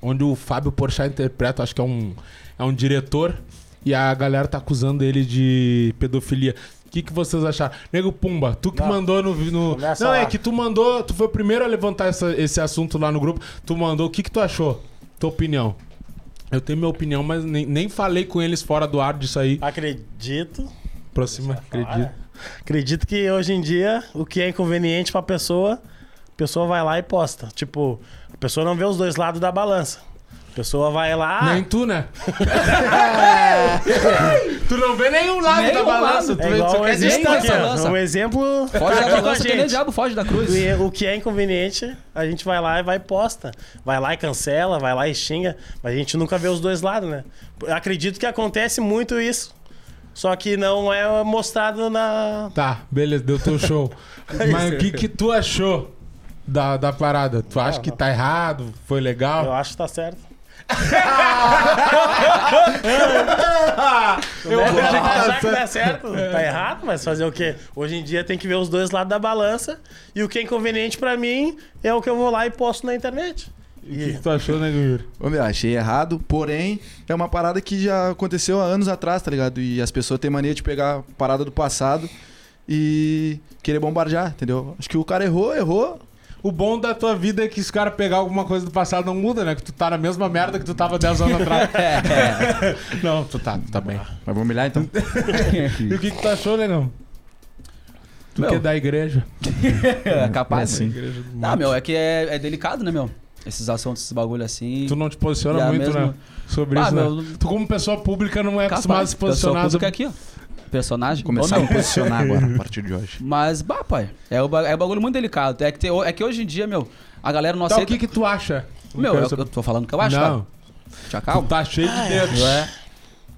onde o Fábio Porchat interpreta, acho que é um, é um diretor, e a galera tá acusando ele de pedofilia. O que, que vocês acharam? Nego Pumba, tu que Não. mandou no. no... Não, é que tu mandou. Tu foi o primeiro a levantar essa- esse assunto lá no grupo. Tu mandou. O que, que tu achou? Tua opinião. Eu tenho minha opinião, mas nem, nem falei com eles fora do ar disso aí. Acredito. Próxima, acredito. Acredito que hoje em dia o que é inconveniente pra pessoa, a pessoa vai lá e posta. Tipo, a pessoa não vê os dois lados da balança. A pessoa vai lá. Nem tu, né? tu não vê nenhum lado Nenhum da balança. lado. Tu É igual só um quer aqui, essa ó. lança. Um exemplo Foge tá da balança que nem diabo foge da cruz. E O que é inconveniente, a gente vai lá e vai e posta. Vai lá e cancela, vai lá e xinga. Mas a gente nunca vê os dois lados, né? Acredito que acontece muito isso. Só que não é mostrado na. Tá, beleza, deu teu show. Mas o que, que tu achou da, da parada? Tu acha que tá errado? Foi Eu legal? acho que tá certo. Eu acho que tá que certo. tá certo. Tá errado, mas fazer o quê? Hoje em dia tem que ver os dois lados da balança. E o que é inconveniente pra mim é o que eu vou lá e posto na internet. O que, que tu achou, né? Ô, meu, achei errado, porém, é uma parada que já aconteceu há anos atrás, tá ligado? E as pessoas têm mania de pegar parada do passado e querer bombardear, entendeu? Acho que o cara errou, errou. O bom da tua vida é que se o cara pegar alguma coisa do passado não muda, né? Que tu tá na mesma merda que tu tava 10 anos atrás. não, tu tá, tu tá bem. Mas vamos humilhar então? E o que, que tu achou, negão? Tu Meu. que é da igreja. É capaz. Sim. Igreja do Não, meu, é que é, é delicado, né, meu? Esses assuntos, esses bagulho assim. Tu não te posiciona muito, mesma- né? Sobre Ah, isso, meu, né? Tu, como pessoa pública, não é acostumado a se Pessoa posicionar. pública sobre- aqui, ó. Personagem. Começar a me posicionar agora, a partir de hoje. Mas, bah, pai, é, o, ba- é um bagulho muito delicado. É que, tem- é que hoje em dia, meu, a galera não Tá, o aceita. que que tu acha? Meu, eu, eu tô falando o que eu acho, Não, tá? Já tu calma. tá cheio de dedos. É.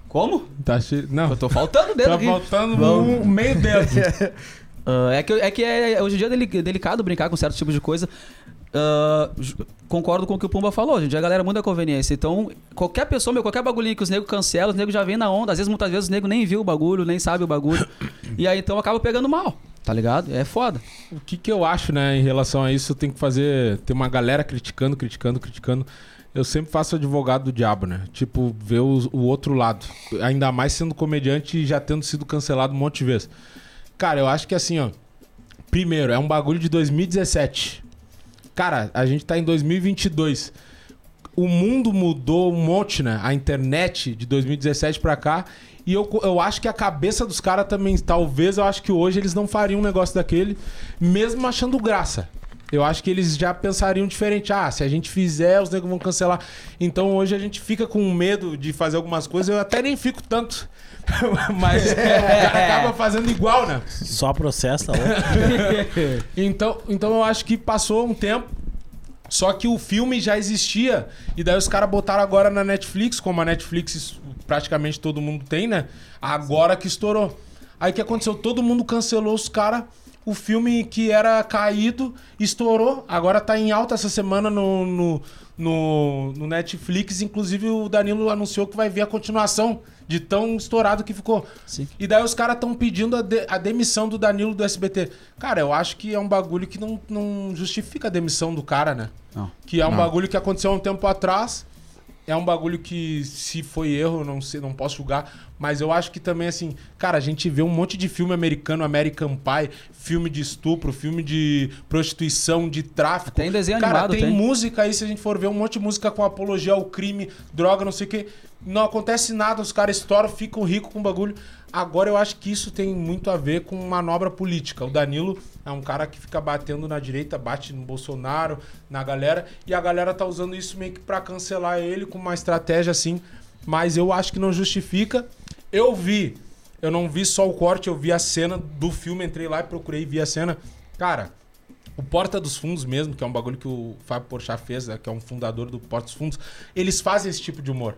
Como? Tá cheio... Não, Eu tô faltando dedo tá aqui. faltando um meio dedo. Ah, é que, é que é- hoje em dia é deli- delicado brincar com certo tipo de coisa. Ah, concordo com o que o Pumba falou. Dia a galera muda a conveniência. Então, qualquer pessoa, meu, qualquer bagulhinho que os negros cancelam, os negros já vem na onda. Às vezes, muitas vezes, os negros nem viu o bagulho, nem sabe o bagulho. e aí, então, acaba pegando mal. Tá ligado? É foda. O que, que eu acho, né, em relação a isso, tem que fazer. Tem uma galera criticando, criticando, criticando. Eu sempre faço advogado do diabo, né? Tipo, ver o, o outro lado. Ainda mais sendo comediante e já tendo sido cancelado um monte de vezes. Cara, eu acho que assim, ó. Primeiro, é um bagulho de 2017. Cara, a gente tá em 2022. O mundo mudou um monte, né? A internet de 2017 pra cá. E eu, eu acho que a cabeça dos caras também, talvez, eu acho que hoje eles não fariam um negócio daquele, mesmo achando graça. Eu acho que eles já pensariam diferente. Ah, se a gente fizer, os negros vão cancelar. Então hoje a gente fica com medo de fazer algumas coisas. Eu até nem fico tanto. Mas o cara acaba fazendo igual, né? Só processo, tá louco? Então, então eu acho que passou um tempo. Só que o filme já existia. E daí os caras botaram agora na Netflix, como a Netflix praticamente todo mundo tem, né? Agora que estourou. Aí o que aconteceu? Todo mundo cancelou os caras. O filme que era caído estourou. Agora tá em alta essa semana no, no, no, no Netflix. Inclusive o Danilo anunciou que vai ver a continuação de tão estourado que ficou. Sim. E daí os caras estão pedindo a, de- a demissão do Danilo do SBT. Cara, eu acho que é um bagulho que não, não justifica a demissão do cara, né? Não. Que é um Não. bagulho que aconteceu há um tempo atrás. É um bagulho que, se foi erro, não sei, não posso julgar. Mas eu acho que também, assim, cara, a gente vê um monte de filme americano, American Pie, filme de estupro, filme de prostituição, de tráfico. Tem desenho cara, animado, tem, tem. música aí, se a gente for ver um monte de música com apologia ao crime, droga, não sei o quê. Não acontece nada, os caras estouram, ficam ricos com o bagulho. Agora eu acho que isso tem muito a ver com manobra política. O Danilo é um cara que fica batendo na direita, bate no Bolsonaro, na galera, e a galera tá usando isso meio que pra cancelar ele com uma estratégia assim. Mas eu acho que não justifica. Eu vi, eu não vi só o corte, eu vi a cena do filme, entrei lá e procurei e vi a cena. Cara, o Porta dos Fundos mesmo, que é um bagulho que o Fábio Porchat fez, né, que é um fundador do Porta dos Fundos, eles fazem esse tipo de humor.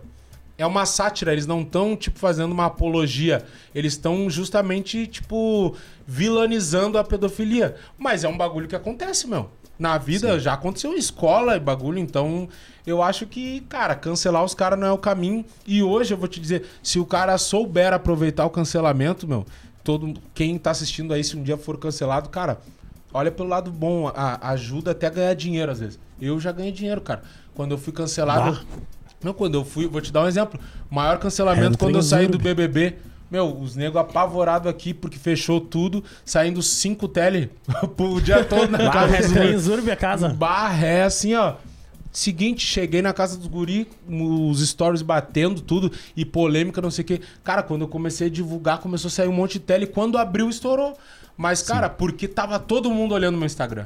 É uma sátira, eles não estão, tipo, fazendo uma apologia. Eles estão justamente, tipo, vilanizando a pedofilia. Mas é um bagulho que acontece, meu. Na vida já aconteceu escola e bagulho, então eu acho que, cara, cancelar os caras não é o caminho. E hoje eu vou te dizer, se o cara souber aproveitar o cancelamento, meu, todo quem tá assistindo aí, se um dia for cancelado, cara, olha pelo lado bom, a- ajuda até a ganhar dinheiro às vezes. Eu já ganhei dinheiro, cara. Quando eu fui cancelado. Não, quando eu fui, vou te dar um exemplo. Maior É, cancelamento do quando eu saí do. BBB. Meu, os negros apavorados aqui porque fechou tudo, saindo cinco tele o dia todo na casa é dos trem Zurb a casa. Barré, assim, ó. Seguinte, cheguei na casa dos guri, os stories batendo, tudo, e polêmica, não sei o quê. Cara, quando eu comecei a divulgar, começou a sair um monte de tele, quando abriu, estourou. Mas, cara, porque tava todo mundo olhando meu Instagram.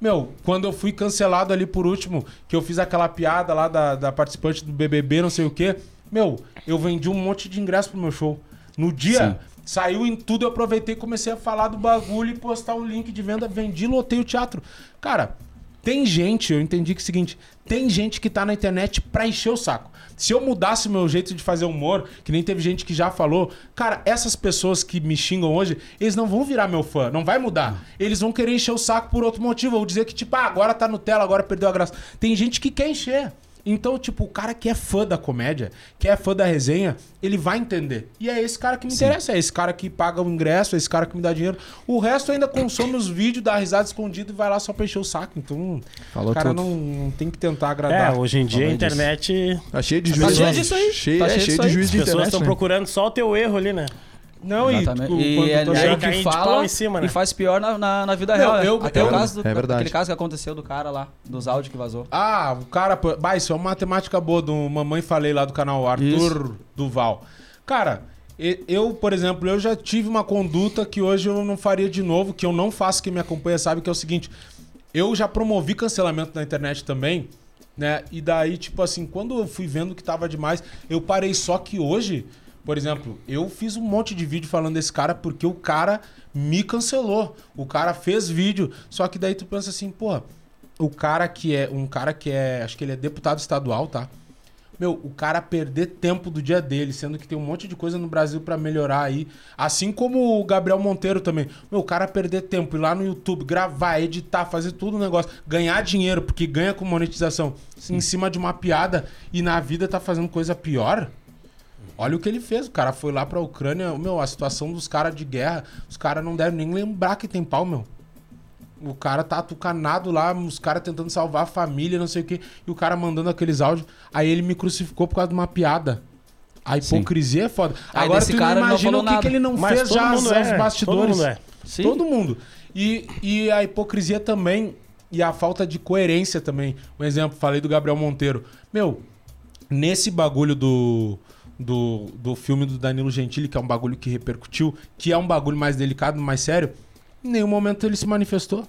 Meu, quando eu fui cancelado ali por último, que eu fiz aquela piada lá da, da participante do BBB, não sei o quê. Meu, eu vendi um monte de ingresso pro meu show. No dia, saiu em tudo, eu aproveitei e comecei a falar do bagulho e postar um link de venda. Vendi, lotei o teatro. Cara, tem gente, eu entendi que é o seguinte, tem gente que tá na internet pra encher o saco. Se eu mudasse o meu jeito de fazer humor, que nem teve gente que já falou, cara, essas pessoas que me xingam hoje, eles não vão virar meu fã, não vai mudar. Eles vão querer encher o saco por outro motivo, ou dizer que tipo, ah, agora tá Nutella, agora perdeu a graça. Tem gente que quer encher. Então, tipo, o cara que é fã da comédia, que é fã da resenha, ele vai entender. E é esse cara que me interessa, é esse cara que paga o ingresso, é esse cara que me dá dinheiro. O resto ainda consome os vídeos, dá risada escondida e vai lá só pra encher o saco. Então, Falou o cara tudo. não, não tem que tentar É, agradar. hoje em dia a internet. Tá cheio de Tá juiz. cheio disso aí. Cheio, Tá é, cheio cheio disso de aí. juiz As de pessoas estão né? procurando só o teu erro ali, né? Não, e Exatamente. tu, E é, tu E é aí o chega- cai que fala em cima, né? e faz pior na, na, na vida Não, real. né? eu- Até eu- o caso do, é verdade. aquele caso que aconteceu do cara lá, dos áudios que vazou. Ah, o cara. pô, Bah, isso é uma matemática boa do Mamãe Falei lá do canal Arthur Isso. Duval. Cara, eu, por exemplo, eu já tive uma conduta que hoje eu não faria de novo, que eu não faço, quem me acompanha sabe, que é o seguinte. Eu já promovi cancelamento na internet também, né? E daí, tipo assim, quando eu fui vendo que tava demais, eu parei. Só que hoje, por exemplo, eu fiz um monte de vídeo falando desse cara porque o cara me cancelou. O cara fez vídeo. Só que daí tu pensa assim, pô, o cara que é. Um cara que é. Acho que ele é deputado estadual, tá? Meu, o cara perder tempo do dia dele, sendo que tem um monte de coisa no Brasil pra melhorar aí. Assim como o Gabriel Monteiro também. Meu, o cara perder tempo, ir lá no YouTube, gravar, editar, fazer tudo o negócio, ganhar dinheiro, porque ganha com monetização, em cima de uma piada e na vida tá fazendo coisa pior. Olha o que ele fez. O cara foi lá pra Ucrânia. Meu, a situação dos caras de guerra, os caras não devem nem lembrar que tem pau, meu. O cara tá atucanado lá, os caras tentando salvar a família, não sei o quê. E o cara mandando aqueles áudios. Aí ele me crucificou por causa de uma piada. A hipocrisia é foda. Aí Agora tu cara imagina o que, que ele não Mas fez já aos é, bastidores. todo mundo é. Sim. Todo mundo. E, e a hipocrisia também, e a falta de coerência também. Um exemplo, falei do Gabriel Monteiro. Meu, nesse bagulho do, do, do filme do Danilo Gentili, que é um bagulho que repercutiu, que é um bagulho mais delicado, mais sério, em nenhum momento ele se manifestou.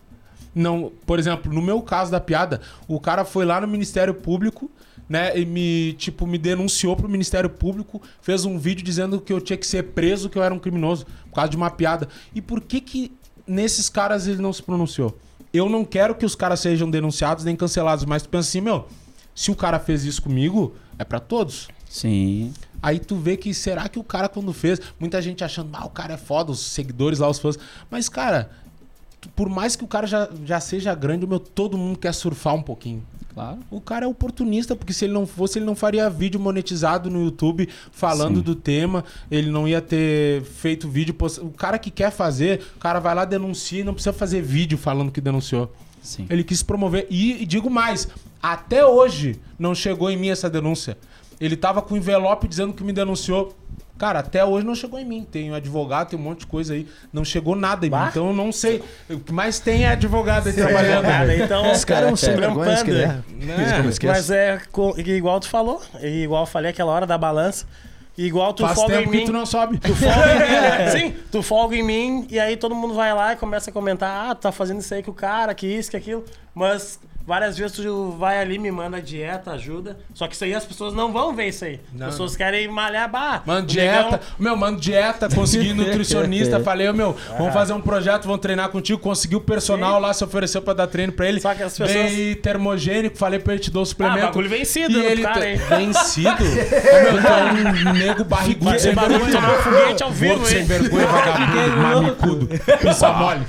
Não, por exemplo, no meu caso da piada, o cara foi lá no Ministério Público, né, e me, tipo, me denunciou pro Ministério Público, fez um vídeo dizendo que eu tinha que ser preso, que eu era um criminoso, por causa de uma piada. E por que que nesses caras ele não se pronunciou? Eu não quero que os caras sejam denunciados nem cancelados, mas tu pensa assim, meu, se o cara fez isso comigo, é pra todos. Sim. Aí tu vê que será que o cara quando fez, muita gente achando, ah, o cara é foda, os seguidores lá, os fãs. Mas, cara, por mais que o cara já, já seja grande, meu, todo mundo quer surfar um pouquinho. Claro. O cara é oportunista, porque se ele não fosse, ele não faria vídeo monetizado no YouTube falando Sim. do tema, ele não ia ter feito vídeo. post- O cara que quer fazer, o cara vai lá, denuncia e não precisa fazer vídeo falando que denunciou. Sim. Ele quis promover. E, e digo mais, até hoje não chegou em mim essa denúncia. Ele tava com envelope dizendo que me denunciou. Cara, até hoje não chegou em mim. Tem um advogado, tem um monte de coisa aí. Não chegou nada em mim. Bah. Então eu não sei. O que mais tem é advogado aí trabalhando. Nada, então, Esse cara é um sem vergonha, trampando. que ele é. Né? Mas é igual tu falou, igual eu falei aquela hora da balança, igual tu Faz folga em mim. tu não sobe. Tu folga em mim, sim, tu folga em mim e aí todo mundo vai lá e começa a comentar, ah, tu tá fazendo isso aí com o cara, que isso, que aquilo. Mas várias vezes tu vai ali, me manda dieta, ajuda. Só que isso aí as pessoas não vão ver isso aí. Não. As pessoas querem malhar, bah. Mano, dieta. negão- Meu, mano, dieta, consegui nutricionista. falei, ô, meu, vamos fazer um projeto, vamos treinar contigo. Consegui o personal Sim. lá, se ofereceu pra dar treino pra ele. Só que as pessoas- Dei termogênico, falei pra ele te dar o suplemento. Ah, bagulho vencido E ele cara, hein? Vencido? Meu, tu é um nego barrigudo sem vergonha. tomar foguete ao vivo, Gordo sem hein? vergonha, vagabundo, mamicudo, pisa mole.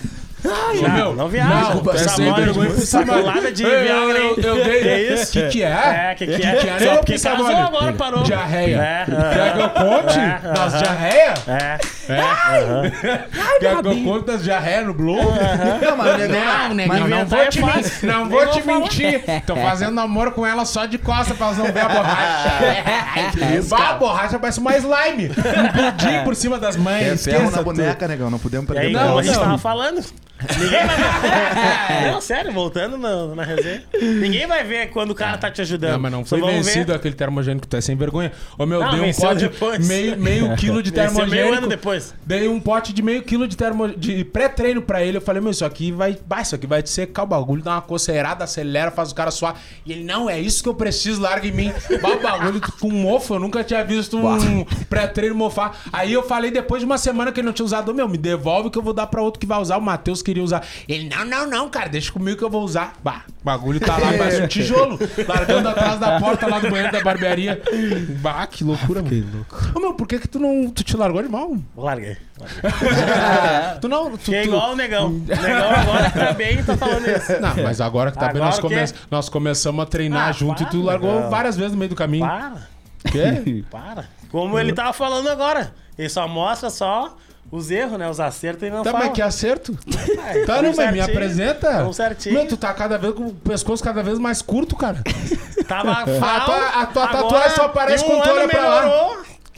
Ô, Não, meu, não viaja. Não, é sem mole, mole. sacolada de Eu- Viagra, hein? Eu, eu dei. Que isso? Que que é? É, que que é? Que que é? Só porque casou agora parou. Diarreia. É, Quer que eu conte É, das aham. diarreia? É. Quer que eu conte das diarreia no Globo? Não, mas o Não, negão, mas não vou é te mentir. Não vou vou te mentir. Tô fazendo namoro com ela só de costa pra elas não ver a borracha. Bah, a borracha parece uma slime. Um pudim por cima das É mães. ferro Esqueça na boneca, negão. Não podemos perder Não, a gente tava falando, ninguém vai ver. Não, sério, voltando na, na resenha. Ninguém vai ver quando o cara tá te ajudando. Não, mas não Só foi ver- vencido aquele termogênico que tu é sem vergonha. Ô meu, Não, dei um venceu pote depois. meio, meio quilo de Venceu meio termogênico. ano depois. Dei um pote de meio quilo de, termo, de pré-treino pra ele. Eu falei, meu, isso aqui vai. Bah, isso aqui vai te secar o bagulho, dá uma coceirada, acelera, faz o cara suar. E ele, não, é isso que eu preciso, larga em mim. Bah, o bagulho com mofo, eu nunca tinha visto um pré-treino mofar. Aí eu falei, depois de uma semana que ele não tinha usado, meu, me devolve que eu vou dar pra outro que vai usar. O Matheus queria usar. Ele, não, não, não, cara, deixa comigo que eu vou usar. Bah, o bagulho tá lá, parece um tijolo, largando atrás da porta lá do banheiro da barbearia. Bah, que loucura, mano. Que louco. Ô, meu, por que que tu não. Tu te largou de mão? Larguei. Tu não. Tu, Que é tu- igual o negão. O negão agora tá bem e tá falando isso. Não, mas agora que tá bem, Agora nós, o quê? come... nós começamos a treinar Ah, junto e tu para, largou não. várias vezes no meio do caminho. Para, Quê? para. Como ele tava falando agora. Ele só mostra só os erros, né? Os acertos e não Tá, fala. mas que acerto. Ai, Tá, não, mas me apresenta. tão certinho. Meu, tu tá cada vez com o pescoço cada vez mais curto, cara. Tava A fal, tua- a tua agora, tatuagem só aparece um quando tu olha pra lá.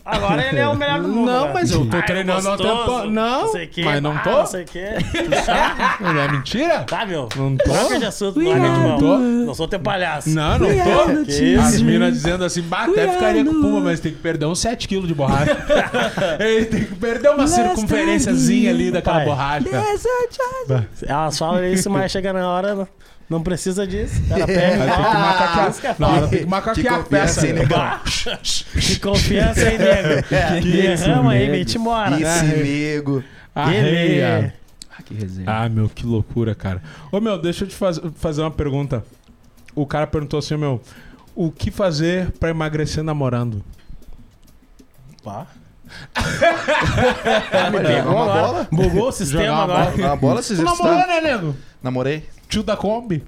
Agora ele é o melhor do mundo. Não, né? mas eu tô Ai, treinando há gostoso, tempo. Não, sei quê, mas não ah, tô. Não sei o quê. Tu sabe? Não é mentira? Tá, meu. Não tô. Troca de assunto, não bom. Tô. Não sou teu palhaço. Não, não tô. As minas dizendo assim, bah, até ficaria com puma, mas tem que perder uns 7kg de borracha. Ele tem que perder uma circunferênciazinha ali daquela Pai. borracha. Elas falam isso, mas chega na hora, não, não precisa disso. Ela pega. Tem que Ah, macaquear. é foda. tem que macaquear a peça. hein? Que confiança aí, nego. Que derrama aí, vem te embora. Esse nego. Arreia. Ah, que resenha. Ah, meu, que loucura, cara. Ô, meu, deixa eu te faz- fazer uma pergunta. O cara perguntou assim, meu, o que fazer pra emagrecer namorando? Pá. Jogar uma bola? Bugou o sistema uma agora. Uma bola, se namorou, exercitar. né, nego? Namorei. Tio da Kombi.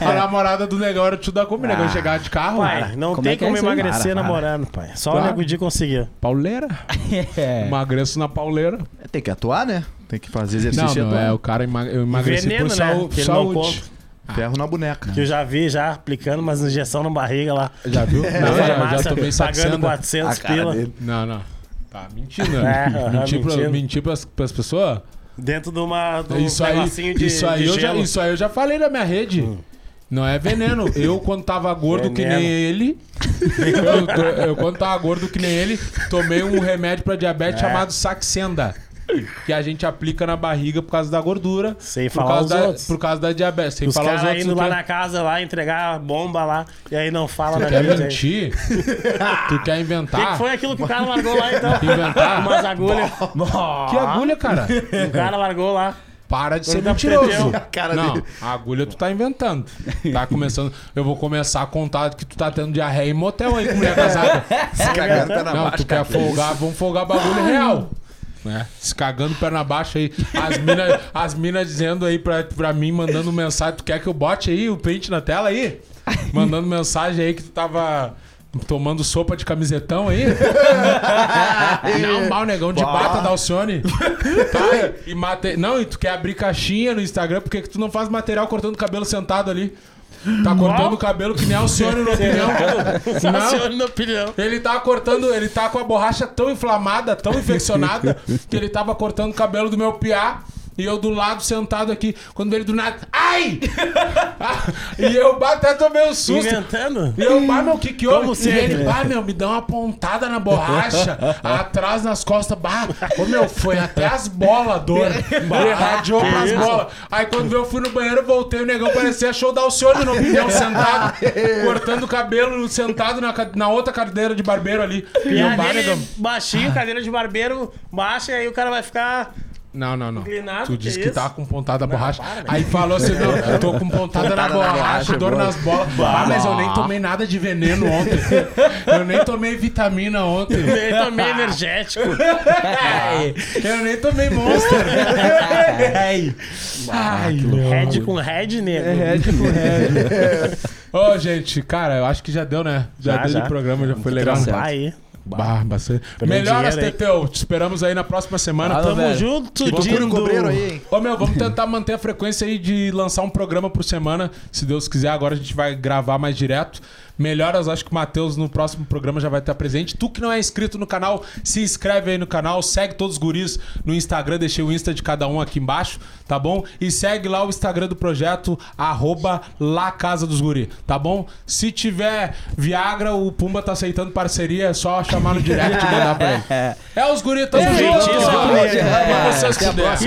a namorada do negão era o tio da Kombi. O negão chegava de carro. Pai, não Como tem é que é como aí? emagrecer Para, para. namorando, pai. Só Claro. o Nego Di conseguiu. Pauleira. É. Emagreço na pauleira. Tem que atuar, né? Tem que fazer Não, exercício não, atuar. é, o cara ema eu emagreci Veneno, por né? sau- Que ele não saúde. conta. Ferro na boneca. Que eu já vi, já aplicando umas injeção na barriga lá. Já viu? Não, já, já farmácia, tomei pagando saxenda. 400 A cara pila. dele. Não, não. Tá mentindo, É, né? aham, mentir, pra, mentindo. mentir pras, pras pessoas? Dentro de uma, de um Isso aí, de, isso, aí de eu já, isso aí eu já falei na minha rede. Não é veneno. Eu, quando tava gordo que nem Veneno. ele. Eu, eu, quando tava gordo que nem ele, tomei um remédio pra diabetes É. chamado Saxenda. Que a gente aplica na barriga por causa da gordura. Sem por falar causa os da, outros. Por causa da diabetes. Sem Os falar os outros. indo lá na casa lá, entregar a bomba lá, e aí não fala Tu na quer aí. mentir? tu quer O que, inventar? que foi aquilo que o cara largou lá então? Inventar? Umas agulhas. Que agulha, cara? O cara largou lá. Para de ser tá mentiroso. não, dele. a agulha tu tá inventando. Tá começando. Eu vou começar a contar que tu tá tendo diarreia em motel aí com mulher casada. Se cagando pé na Não, baixa, tu quer folgar, vamos folgar bagulho real. Né? Se cagando perna baixa aí. As minas as mina dizendo aí pra, pra mim, mandando mensagem. Tu quer que eu bote aí o print na tela aí? Mandando mensagem aí que tu tava tomando sopa de camisetão aí. Não, mal negão de bata da Alcione. Tá? E mate... Não, e tu quer abrir caixinha no Instagram, porque que tu não faz material cortando cabelo sentado ali? Tá cortando o cabelo que nem Alcione no opinião. Não. Alcione na opinião. Ele tá cortando, ele tá com a borracha tão inflamada, tão infeccionada, que ele tava cortando o cabelo do meu piá. E eu do lado sentado aqui, quando ele do nada. Ai! Ah, e eu até tomei um susto. Inventando? E eu, bah, meu, o que que houve? E ele, né? bah, meu, me dá uma pontada na borracha, atrás nas costas, bah, ô, meu, foi até as bolas, dor. Irradiou que pras bolas. Aí quando eu fui no banheiro, voltei, o negão parecia show da Alcione no pneu, sentado, cortando o cabelo, sentado na, na outra cadeira de barbeiro ali. E E dele negão. baixinho, cadeira de barbeiro baixa, e aí o cara vai ficar. Não, não, não. Inclinado, Tu que disse que isso? tá com pontada na borracha. Aí falou assim: não, eu tô com pontada, na Pontada na borracha, borracha, dor boa. nas bolas. Ah, mas eu nem tomei nada de veneno ontem. Eu nem tomei vitamina ontem. Ele também energético. Eu nem tomei monster. Ai, Ai. Head com head, nego. É, tipo Ô, gente, cara, eu acho que já deu, né? Já, Já, deu já. de programa, já foi legal. Vai aí. Bah, bastante. Também Melhoras, dinheiro? Teteu. Te esperamos aí na próxima semana. Ah, Tamo velho. Junto, Procura um cobreiro aí, hein? Ô meu, vamos tentar manter a frequência aí de lançar um programa por semana. Se Deus quiser, agora a gente vai gravar mais direto. Melhoras, acho que o Matheus no próximo programa já vai estar presente. Tu que não é inscrito no canal, se inscreve aí no canal, segue todos os guris no Instagram, deixei o Insta de cada um aqui embaixo, tá bom? E segue lá o Instagram do projeto, arroba lá Casa dos Guri, tá bom? Se tiver Viagra, o Pumba tá aceitando parceria, é só chamar no direct e mandar pra ele. É os guri, tamo É, junto!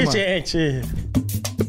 gente, gente.